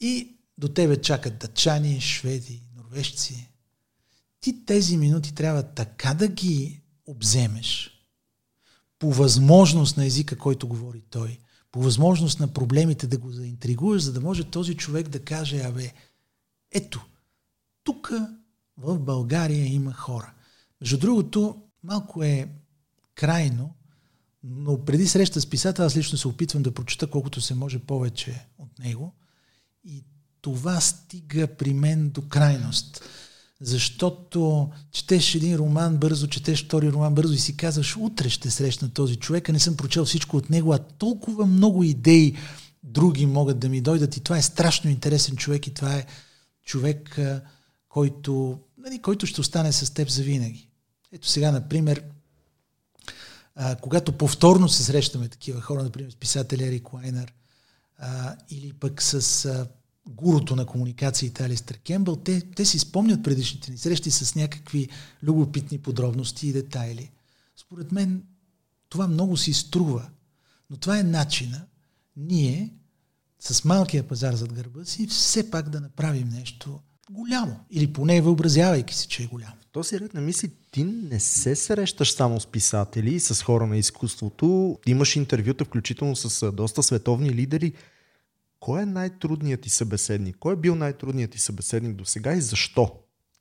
И до тебе чакат дъчани, шведи, норвежци. Ти тези минути трябва така да ги обземеш, по възможност на езика, който говори той, по възможност на проблемите да го заинтригуваш, за да може този човек да каже, абе, ето, тук в България има хора. Между другото, малко е крайно, но преди среща с писател, аз лично се опитвам да прочета колкото се може повече от него. И това стига при мен до крайност. Защото четеш един роман бързо, четеш втори роман бързо и си казваш, утре ще срещна този човек, а не съм прочел всичко от него, а толкова много идеи други могат да ми дойдат и това е страшно интересен човек и това е човек, който, нали, който ще остане с теб завинаги. Ето сега, например, а, когато повторно се срещаме такива хора, например с писателя Ерик Лайнер, а, или пък с а, гурото на комуникациите Алистър Кембъл, те, те си спомнят предишните ни срещи с някакви любопитни подробности и детайли. Според мен това много си струва, но това е начина ние с малкия пазар зад гърба си все пак да направим нещо голямо. Или поне въобразявайки се, че е голямо. този ред на мисли, ти не се срещаш само с писатели, с хора на изкуството. Имаш интервюта, включително с доста световни лидери. Кой е най-трудният ти събеседник? Кой е бил най-трудният ти събеседник до сега и защо?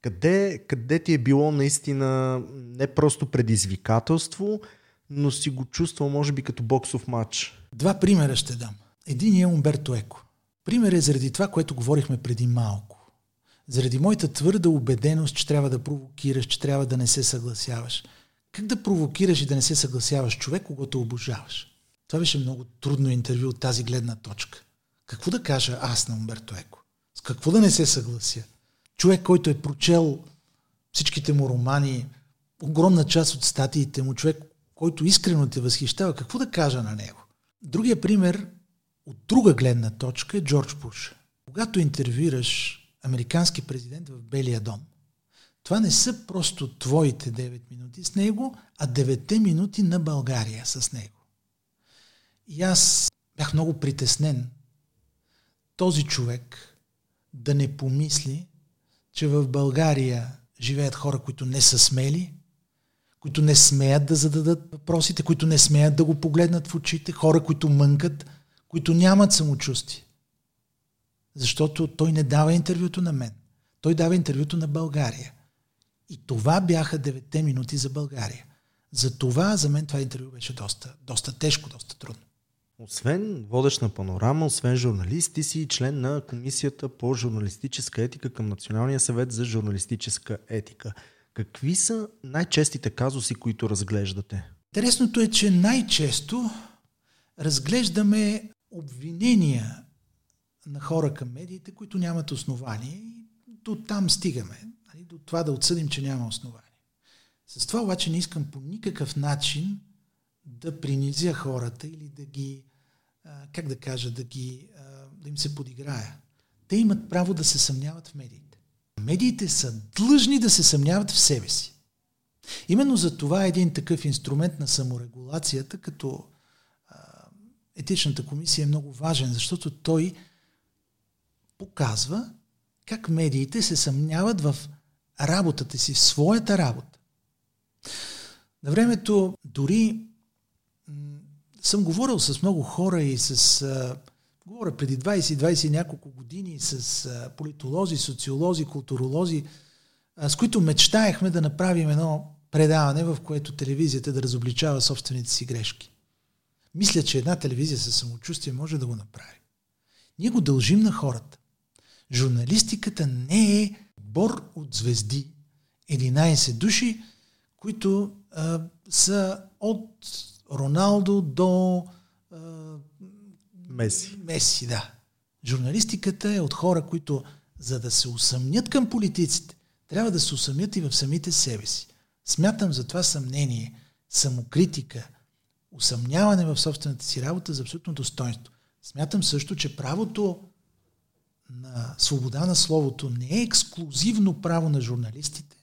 Къде, къде ти е било наистина не просто предизвикателство, но си го чувствал, може би, като боксов матч? Два примера ще дам. Един е Умберто Еко. Пример е заради това, което говорихме преди малко. Заради моята твърда убеденост, че трябва да провокираш, че трябва да не се съгласяваш. Как да провокираш и да не се съгласяваш човек, когато обожаваш? Това беше много трудно интервю от тази гледна точка. Какво да кажа аз на Умберто Еко? С какво да не се съглася? Човек, който е прочел всичките му романи, огромна част от статиите му, човек, който искрено те възхищава, какво да кажа на него? Другия пример от друга гледна точка е Джордж Буш. Когато интервюираш американски президент в Белия дом, това не са просто твоите 9 минути с него, а 9 минути на България с него. И аз бях много притеснен този човек да не помисли, че в България живеят хора, които не са смели, които не смеят да зададат въпросите, които не смеят да го погледнат в очите, хора, които мънкат, които нямат самочувствие. Защото той не дава интервюто на мен. Той дава интервюто на България. И това бяха 9 минути за България. За това, за мен това интервю беше доста, доста тежко, доста трудно. Освен водещ на панорама, освен журналист, ти си член на Комисията по журналистическа етика към Националния съвет за журналистическа етика. Какви са най-честите казуси, които разглеждате? Интересното е, че най-често разглеждаме обвинения на хора към медиите, които нямат основание и до там стигаме. Нали, до това да отсъдим, че няма основание. С това обаче не искам по никакъв начин да принизя хората или да ги, как да кажа, да, ги, да им се подиграя. Те имат право да се съмняват в медиите. Медиите са длъжни да се съмняват в себе си. Именно за това е един такъв инструмент на саморегулацията, като етичната комисия е много важен, защото той показва как медиите се съмняват в работата си, в своята работа. На времето дори съм говорил с много хора и с... А, говоря преди 20-20 няколко години с а, политолози, социолози, културолози, а, с които мечтаехме да направим едно предаване, в което телевизията да разобличава собствените си грешки. Мисля, че една телевизия със самочувствие може да го направи. Ние го дължим на хората. Журналистиката не е бор от звезди. 11 души, които а, са от Роналдо до а, Меси. Меси, да. Журналистиката е от хора, които за да се усъмнят към политиците, трябва да се усъмнят и в самите себе си. Смятам за това съмнение, самокритика, усъмняване в собствената си работа за абсолютно достоинство. Смятам също, че правото на свобода на словото не е ексклюзивно право на журналистите.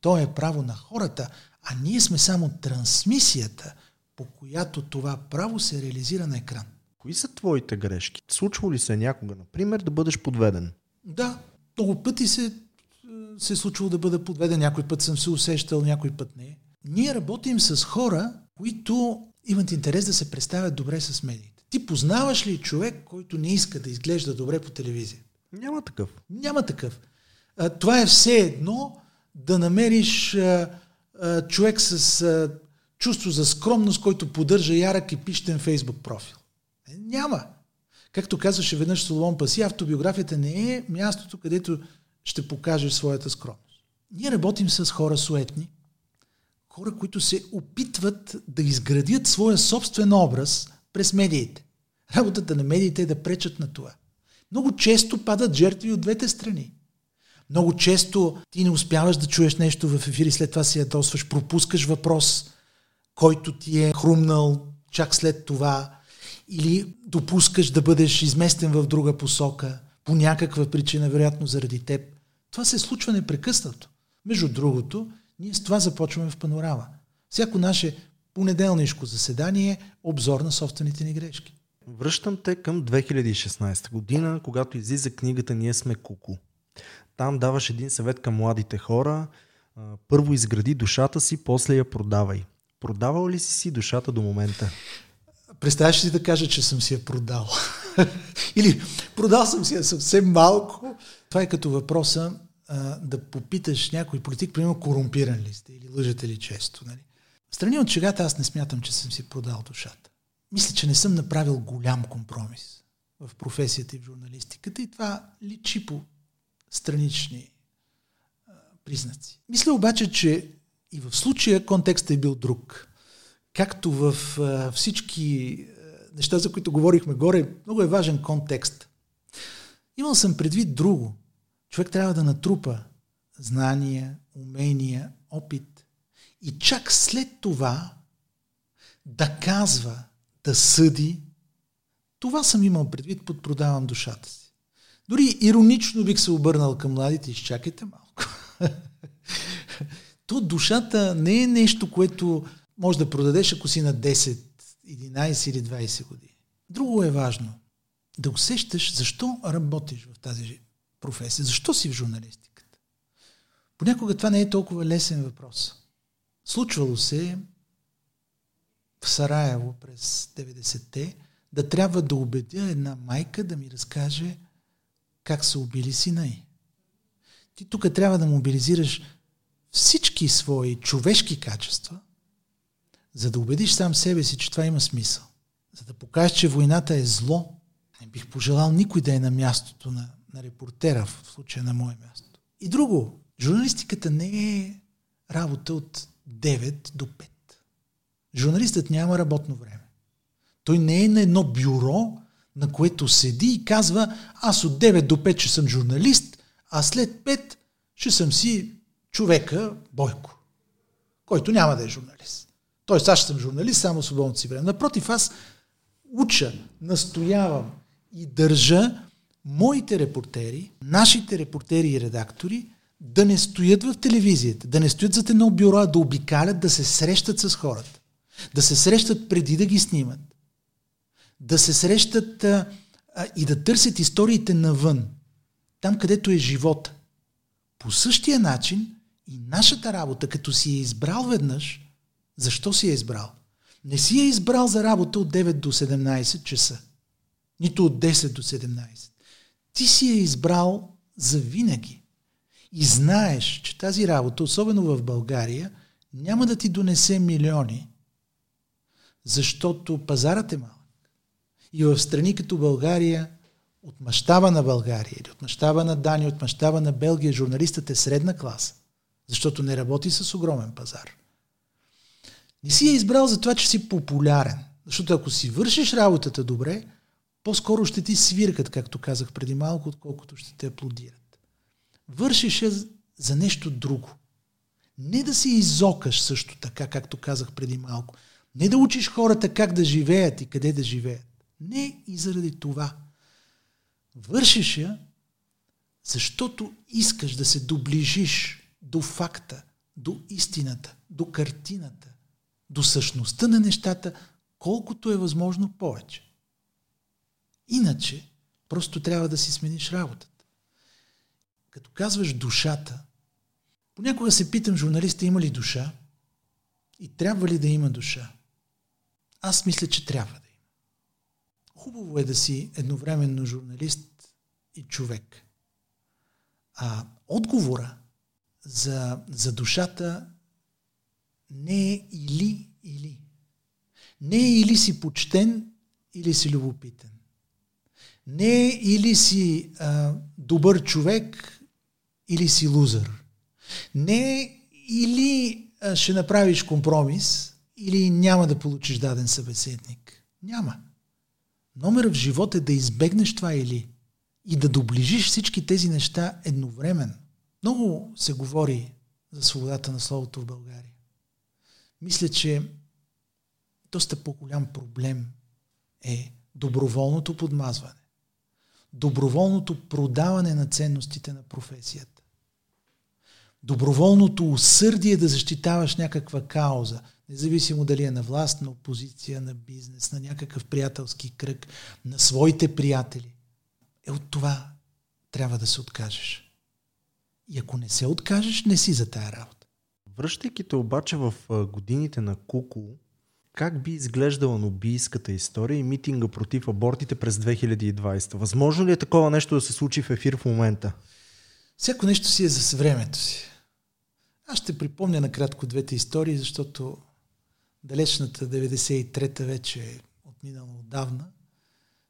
То е право на хората, а ние сме само трансмисията, по която това право се реализира на екран. Кои са твоите грешки? Случва ли се някога, например, да бъдеш подведен? Да, много пъти се, се е случвало да бъда подведен. Някой път съм се усещал, някой път не. Ние работим с хора, които имат интерес да се представят добре с медиите. Ти познаваш ли човек, който не иска да изглежда добре по телевизия? Няма такъв. Няма такъв. А, това е все едно да намериш а, а, човек с а, чувство за скромност, който поддържа ярък и пищен фейсбук профил. Е, няма. Както казваше веднъж Соломон Паси, автобиографията не е мястото, където ще покажеш своята скромност. Ние работим с хора суетни, хора, които се опитват да изградят своя собствен образ през медиите. Работата на медиите е да пречат на това. Много често падат жертви от двете страни. Много често ти не успяваш да чуеш нещо в ефир и след това си ядосваш, пропускаш въпрос, който ти е хрумнал чак след това, или допускаш да бъдеш изместен в друга посока. по някаква причина, вероятно заради теб. Това се случва непрекъснато. Между другото, ние с това започваме в панорама. Всяко наше понеделнишко заседание обзор на собствените ни грешки. Връщам те към 2016 година, когато излиза книгата Ние сме куку. Там даваш един съвет към младите хора. Първо изгради душата си, после я продавай. Продавал ли си си душата до момента? Представяш ли да кажа, че съм си я продал? <laughs> Или продал съм си я съвсем малко? Това е като въпроса а, да попиташ някой политик, примерно корумпиран ли сте или лъжете ли често. Нали? Страни от чегата аз не смятам, че съм си продал душата. Мисля, че не съм направил голям компромис в професията и в журналистиката и това личи по странични а, признаци. Мисля обаче, че и в случая контекстът е бил друг. Както в а, всички а, неща, за които говорихме горе, много е важен контекст. Имал съм предвид друго. Човек трябва да натрупа знания, умения, опит. И чак след това да казва, да съди, това съм имал предвид под продавам душата си. Дори иронично бих се обърнал към младите, изчакайте малко. <laughs> То душата не е нещо, което може да продадеш, ако си на 10, 11 или 20 години. Друго е важно. Да усещаш защо работиш в тази професия, защо си в журналистиката. Понякога това не е толкова лесен въпрос. Случвало се в Сараево през 90-те да трябва да убедя една майка да ми разкаже как са убили сина й. Ти тук трябва да мобилизираш всички свои човешки качества, за да убедиш сам себе си, че това има смисъл. За да покажеш, че войната е зло. Не бих пожелал никой да е на мястото на, на репортера, в случая на мое място. И друго, журналистиката не е работа от 9 до 5. Журналистът няма работно време. Той не е на едно бюро, на което седи и казва, аз от 9 до 5 ще съм журналист, а след 5 ще съм си човека Бойко, който няма да е журналист. Тоест аз ще съм журналист само свободното си време. Напротив, аз уча, настоявам и държа моите репортери, нашите репортери и редактори да не стоят в телевизията, да не стоят зад едно бюро, а да обикалят, да се срещат с хората. Да се срещат преди да ги снимат. Да се срещат а, а, и да търсят историите навън. Там, където е живота. По същия начин и нашата работа, като си е избрал веднъж, защо си е избрал? Не си е избрал за работа от 9 до 17 часа. Нито от 10 до 17. Ти си е избрал за винаги. И знаеш, че тази работа, особено в България, няма да ти донесе милиони, защото пазарът е малък. И в страни като България, от мащаба на България или от мащаба на Дания, от мащаба на Белгия, журналистът е средна класа, защото не работи с огромен пазар. Не си е избрал за това, че си популярен. Защото ако си вършиш работата добре, по-скоро ще ти свиркат, както казах преди малко, отколкото ще те аплодират. Вършиш я за нещо друго. Не да се изокаш също така, както казах преди малко. Не да учиш хората как да живеят и къде да живеят. Не и заради това. Вършиш я, защото искаш да се доближиш до факта, до истината, до картината, до същността на нещата, колкото е възможно повече. Иначе, просто трябва да си смениш работата. Като казваш душата, понякога се питам журналиста има ли душа и трябва ли да има душа. Аз мисля, че трябва да има. Хубаво е да си едновременно журналист и човек. А отговора за, за душата не е или-или. Не е или си почтен, или си любопитен. Не е или си а, добър човек, или си лузър. Не или ще направиш компромис, или няма да получиш даден събеседник. Няма. Номер в живота е да избегнеш това или и да доближиш всички тези неща едновременно. Много се говори за свободата на словото в България. Мисля, че доста по-голям проблем е доброволното подмазване. доброволното продаване на ценностите на професията. Доброволното усърдие да защитаваш някаква кауза, независимо дали е на власт, на опозиция, на бизнес, на някакъв приятелски кръг, на своите приятели. Е от това трябва да се откажеш. И ако не се откажеш, не си за тая работа. Връщайки те обаче в годините на Куку, как би изглеждала нобийската история и митинга против абортите през 2020? Възможно ли е такова нещо да се случи в ефир в момента? Всяко нещо си е за времето си. Аз ще припомня накратко двете истории, защото далечната 93-та вече е отминала отдавна,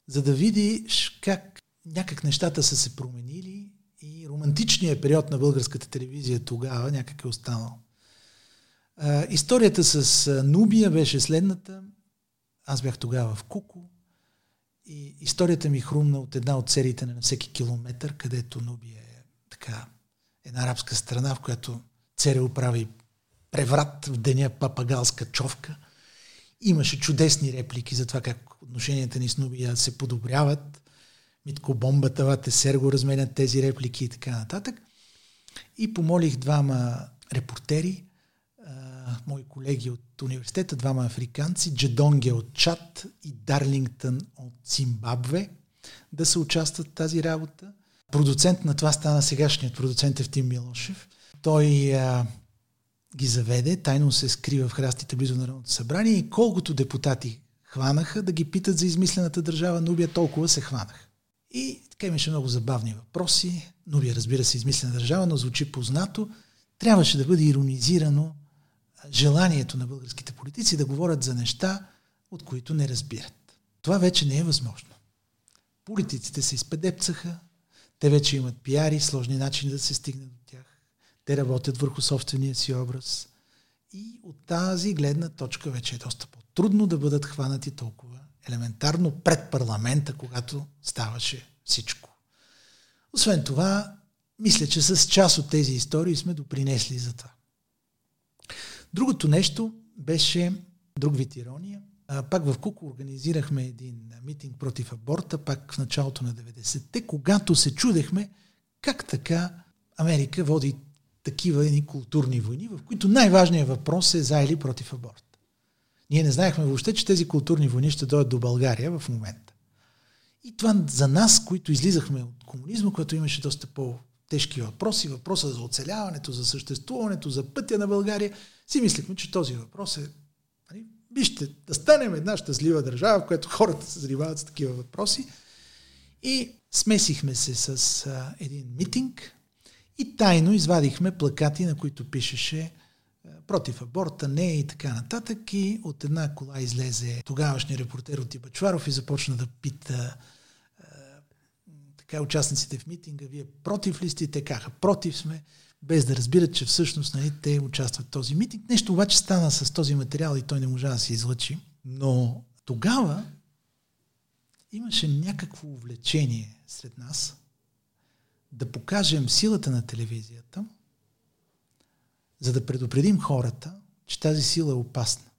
за да видиш как някак нещата са се променили и романтичният период на българската телевизия тогава някак е останал. А, историята с Нубия беше следната. Аз бях тогава в Куку и историята ми хрумна от една от сериите на всеки километър, където Нубия е така една арабска страна, в която ЦРУ прави преврат в деня папагалска човка. Имаше чудесни реплики за това как отношенията ни с Нубия се подобряват. Митко Бомбата, Вате Серго разменят тези реплики и така нататък. И помолих двама репортери, мои колеги от университета, двама африканци, Джедонге от Чад и Дарлингтън от Зимбабве, да се участват в тази работа. Продуцент на това стана сегашният продуцент Евтим Милошев. Той а, ги заведе, тайно се скрива в храстите близо Народното събрание и колкото депутати хванаха да ги питат за измислената държава Нубия, толкова се хванаха. И така имаше много забавни въпроси. Нубия, разбира се, измислена държава, но звучи познато. Трябваше да бъде иронизирано желанието на българските политици да говорят за неща, от които не разбират. Това вече не е възможно. Политиците се изпедепцаха, те вече имат пиари, сложни начини да се стигне до. Те работят върху собствения си образ. И от тази гледна точка вече е доста по-трудно да бъдат хванати толкова елементарно пред парламента, когато ставаше всичко. Освен това, мисля, че с част от тези истории сме допринесли за това. Другото нещо беше друг вид ирония. А, пак в Куко организирахме един митинг против аборта, пак в началото на 90-те, когато се чудехме как така Америка води такива едни културни войни, в които най-важният въпрос е за или против аборт. Ние не знаехме въобще, че тези културни войни ще дойдат до България в момента. И това за нас, които излизахме от комунизма, което имаше доста по-тежки въпроси, въпроса за оцеляването, за съществуването, за пътя на България, си мислихме, че този въпрос е нали, вижте, да станем една щастлива държава, в която хората се занимават с такива въпроси. И смесихме се с а, един митинг и тайно извадихме плакати, на които пишеше против аборта, не и така нататък. И от една кола излезе тогавашния репортер от Ибачваров и започна да пита а, така участниците в митинга, вие против ли сте? Те каха, против сме без да разбират, че всъщност нали, те участват в този митинг. Нещо обаче стана с този материал и той не можа да се излъчи. Но тогава имаше някакво увлечение сред нас да покажем силата на телевизията, за да предупредим хората, че тази сила е опасна.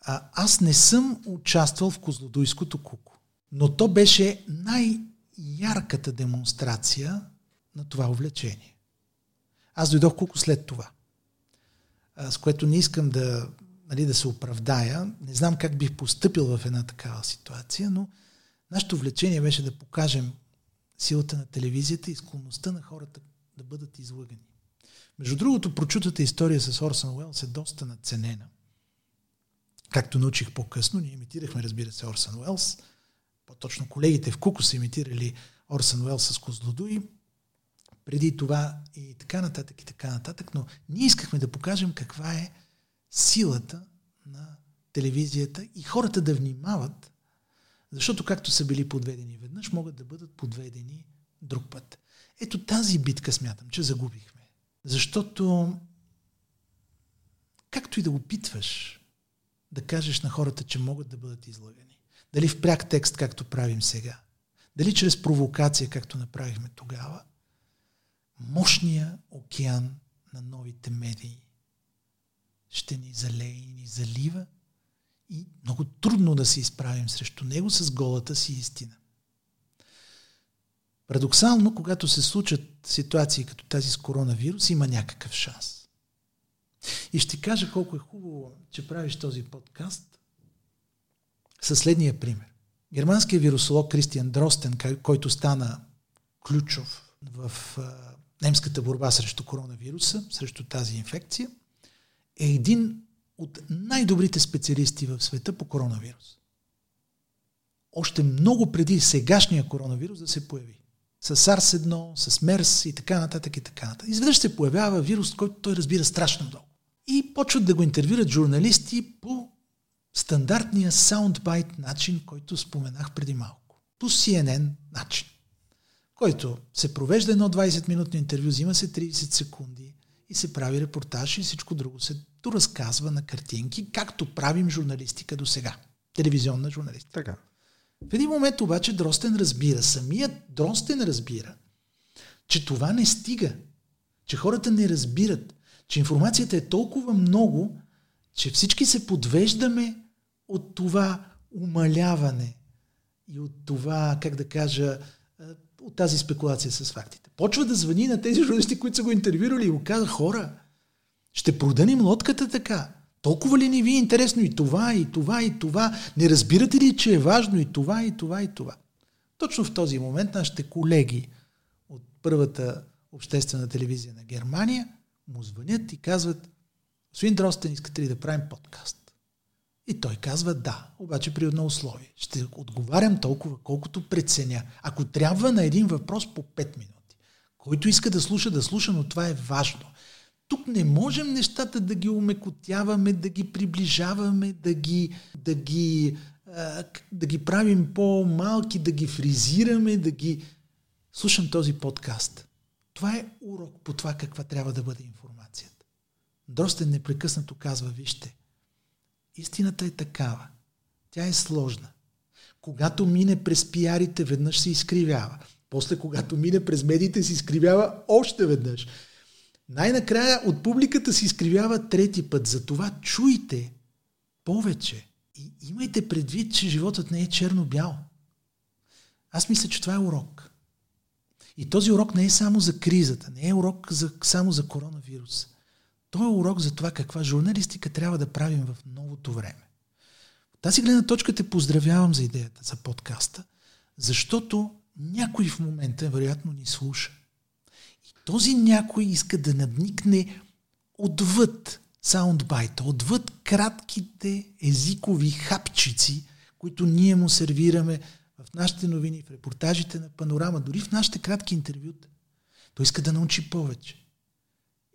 А аз не съм участвал в Козлодуйското куко, но то беше най-ярката демонстрация на това увлечение. Аз дойдох колко след това, с което не искам да, нали, да се оправдая. Не знам как бих поступил в една такава ситуация, но нашето влечение беше да покажем силата на телевизията и склонността на хората да бъдат излъгани. Между другото, прочутата история с Орсън Уелс е доста надценена. Както научих по-късно, ние имитирахме, разбира се, Орсън Уелс. По-точно колегите в Куко са имитирали Орсън Уелс с Козлодуи преди това и така нататък и така нататък, но ние искахме да покажем каква е силата на телевизията и хората да внимават, защото както са били подведени веднъж, могат да бъдат подведени друг път. Ето тази битка смятам, че загубихме. Защото както и да опитваш да кажеш на хората, че могат да бъдат излагани, дали в пряк текст, както правим сега, дали чрез провокация, както направихме тогава, мощния океан на новите медии ще ни залее и ни залива и много трудно да се изправим срещу него с голата си истина. Парадоксално, когато се случат ситуации като тази с коронавирус, има някакъв шанс. И ще кажа колко е хубаво, че правиш този подкаст със следния пример. Германският вирусолог Кристиан Дростен, който стана ключов в немската борба срещу коронавируса, срещу тази инфекция, е един от най-добрите специалисти в света по коронавирус. Още много преди сегашния коронавирус да се появи. С SARS-1, с MERS и така нататък и така нататък. Изведнъж се появява вирус, който той разбира страшно много. И почват да го интервюрат журналисти по стандартния саундбайт начин, който споменах преди малко. По CNN начин, който се провежда едно 20-минутно интервю, взима се 30 секунди и се прави репортаж и всичко друго се доразказва на картинки, както правим журналистика до сега. Телевизионна журналистика. Така. В един момент обаче Дростен разбира, самият Дростен разбира, че това не стига, че хората не разбират, че информацията е толкова много, че всички се подвеждаме от това умаляване и от това, как да кажа, от тази спекулация с фактите. Почва да звъни на тези журналисти, които са го интервюрали и го каза, хора, ще проданим лодката така. Толкова ли ни ви е интересно и това, и това, и това? Не разбирате ли, че е важно и това, и това, и това? Точно в този момент нашите колеги от първата обществена телевизия на Германия му звънят и казват, господин Дростен, искате ли да правим подкаст? И той казва да, обаче при едно условие. Ще отговарям толкова, колкото преценя. Ако трябва на един въпрос по 5 минути. Който иска да слуша, да слуша, но това е важно. Тук не можем нещата да ги умекотяваме, да ги приближаваме, да ги, да ги, да ги правим по-малки, да ги фризираме, да ги... Слушам този подкаст. Това е урок по това каква трябва да бъде информацията. Дростен непрекъснато казва, вижте, истината е такава. Тя е сложна. Когато мине през пиарите, веднъж се изкривява. После, когато мине през медиите, се изкривява още веднъж. Най-накрая от публиката се изкривява трети път. Затова чуйте повече и имайте предвид, че животът не е черно-бял. Аз мисля, че това е урок. И този урок не е само за кризата, не е урок за, само за коронавирус. Той е урок за това каква журналистика трябва да правим в новото време. От тази гледна точка те поздравявам за идеята за подкаста, защото някой в момента вероятно ни слуша. Този някой иска да надникне отвъд саундбайта, отвъд кратките езикови хапчици, които ние му сервираме в нашите новини, в репортажите на панорама, дори в нашите кратки интервюта. Той иска да научи повече.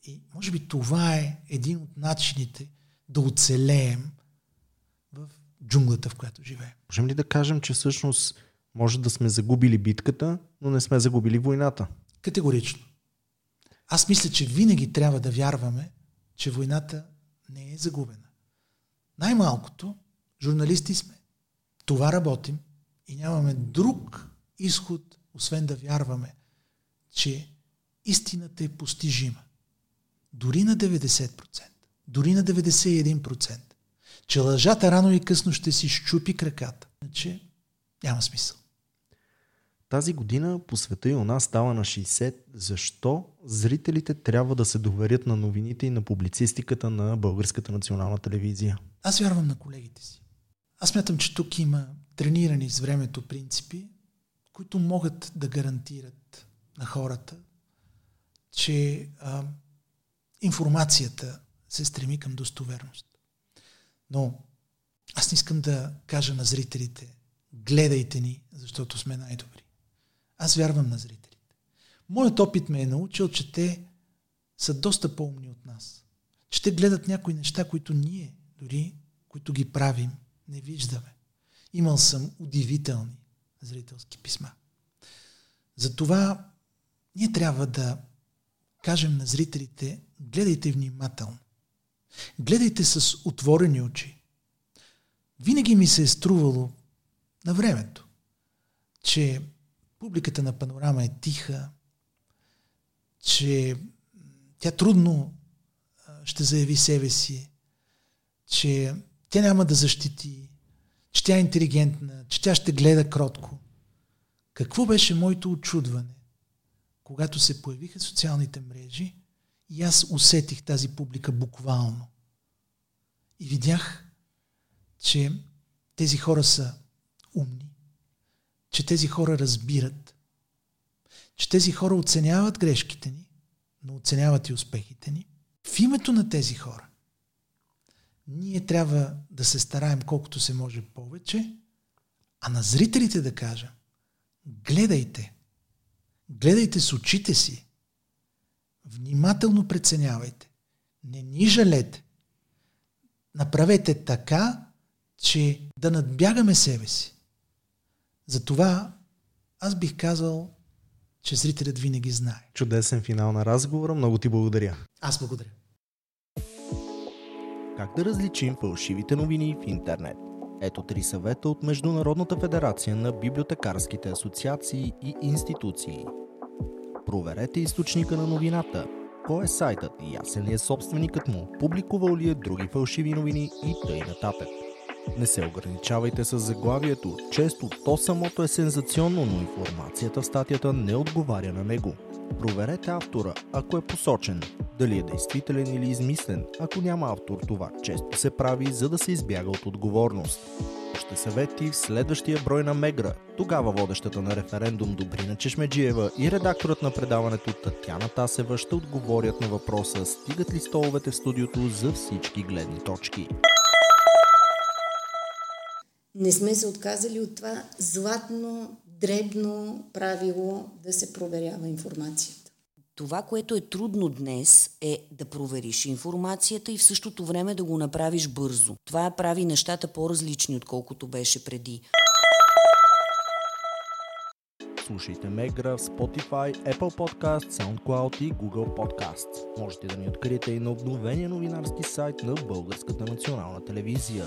И може би това е един от начините да оцелеем в джунглата, в която живеем. Можем ли да кажем, че всъщност може да сме загубили битката, но не сме загубили войната? Категорично. Аз мисля, че винаги трябва да вярваме, че войната не е загубена. Най-малкото, журналисти сме. Това работим и нямаме друг изход, освен да вярваме, че истината е постижима дори на 90%, дори на 91%, че лъжата рано и късно ще си щупи краката. Иначе няма смисъл. Тази година по света и у нас става на 60. Защо зрителите трябва да се доверят на новините и на публицистиката на Българската национална телевизия? Аз вярвам на колегите си. Аз смятам, че тук има тренирани с времето принципи, които могат да гарантират на хората, че а, информацията се стреми към достоверност. Но аз не искам да кажа на зрителите, гледайте ни, защото сме най-добри. Аз вярвам на зрителите. Моят опит ме е научил, че те са доста по-умни от нас. Че те гледат някои неща, които ние, дори които ги правим, не виждаме. Имал съм удивителни зрителски писма. Затова ние трябва да кажем на зрителите, гледайте внимателно. Гледайте с отворени очи. Винаги ми се е струвало на времето, че публиката на панорама е тиха, че тя трудно ще заяви себе си, че тя няма да защити, че тя е интелигентна, че тя ще гледа кротко. Какво беше моето очудване, когато се появиха социалните мрежи и аз усетих тази публика буквално. И видях, че тези хора са умни, че тези хора разбират, че тези хора оценяват грешките ни, но оценяват и успехите ни. В името на тези хора ние трябва да се стараем колкото се може повече, а на зрителите да кажа, гледайте, гледайте с очите си, внимателно преценявайте, не ни жалете, направете така, че да надбягаме себе си. Затова аз бих казал, че зрителят винаги знае. Чудесен финал на разговора. Много ти благодаря. Аз благодаря. Как да различим фалшивите новини в интернет? Ето три съвета от Международната федерация на библиотекарските асоциации и институции. Проверете източника на новината. Кой е сайтът? Ясен ли е собственикът му? Публикувал ли е други фалшиви новини и тъй нататък. Не се ограничавайте с заглавието. Често то самото е сензационно, но информацията в статията не отговаря на него. Проверете автора, ако е посочен. Дали е действителен или измислен. Ако няма автор, това често се прави, за да се избяга от отговорност. Ще съвети в следващия брой на Мегра. Тогава водещата на референдум Добрина Чешмеджиева и редакторът на предаването Татяна Тасева ще отговорят на въпроса стигат ли столовете в студиото за всички гледни точки не сме се отказали от това златно, дребно правило да се проверява информацията. Това, което е трудно днес, е да провериш информацията и в същото време да го направиш бързо. Това прави нещата по-различни, отколкото беше преди. Слушайте Мегра в Spotify, Apple Podcast, SoundCloud и Google Podcast. Можете да ни откриете и на обновения новинарски сайт на Българската национална телевизия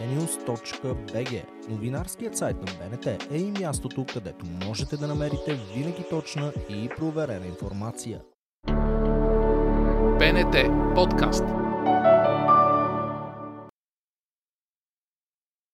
bntnews.bg. Новинарският сайт на БНТ е и мястото, където можете да намерите винаги точна и проверена информация. БНТ подкаст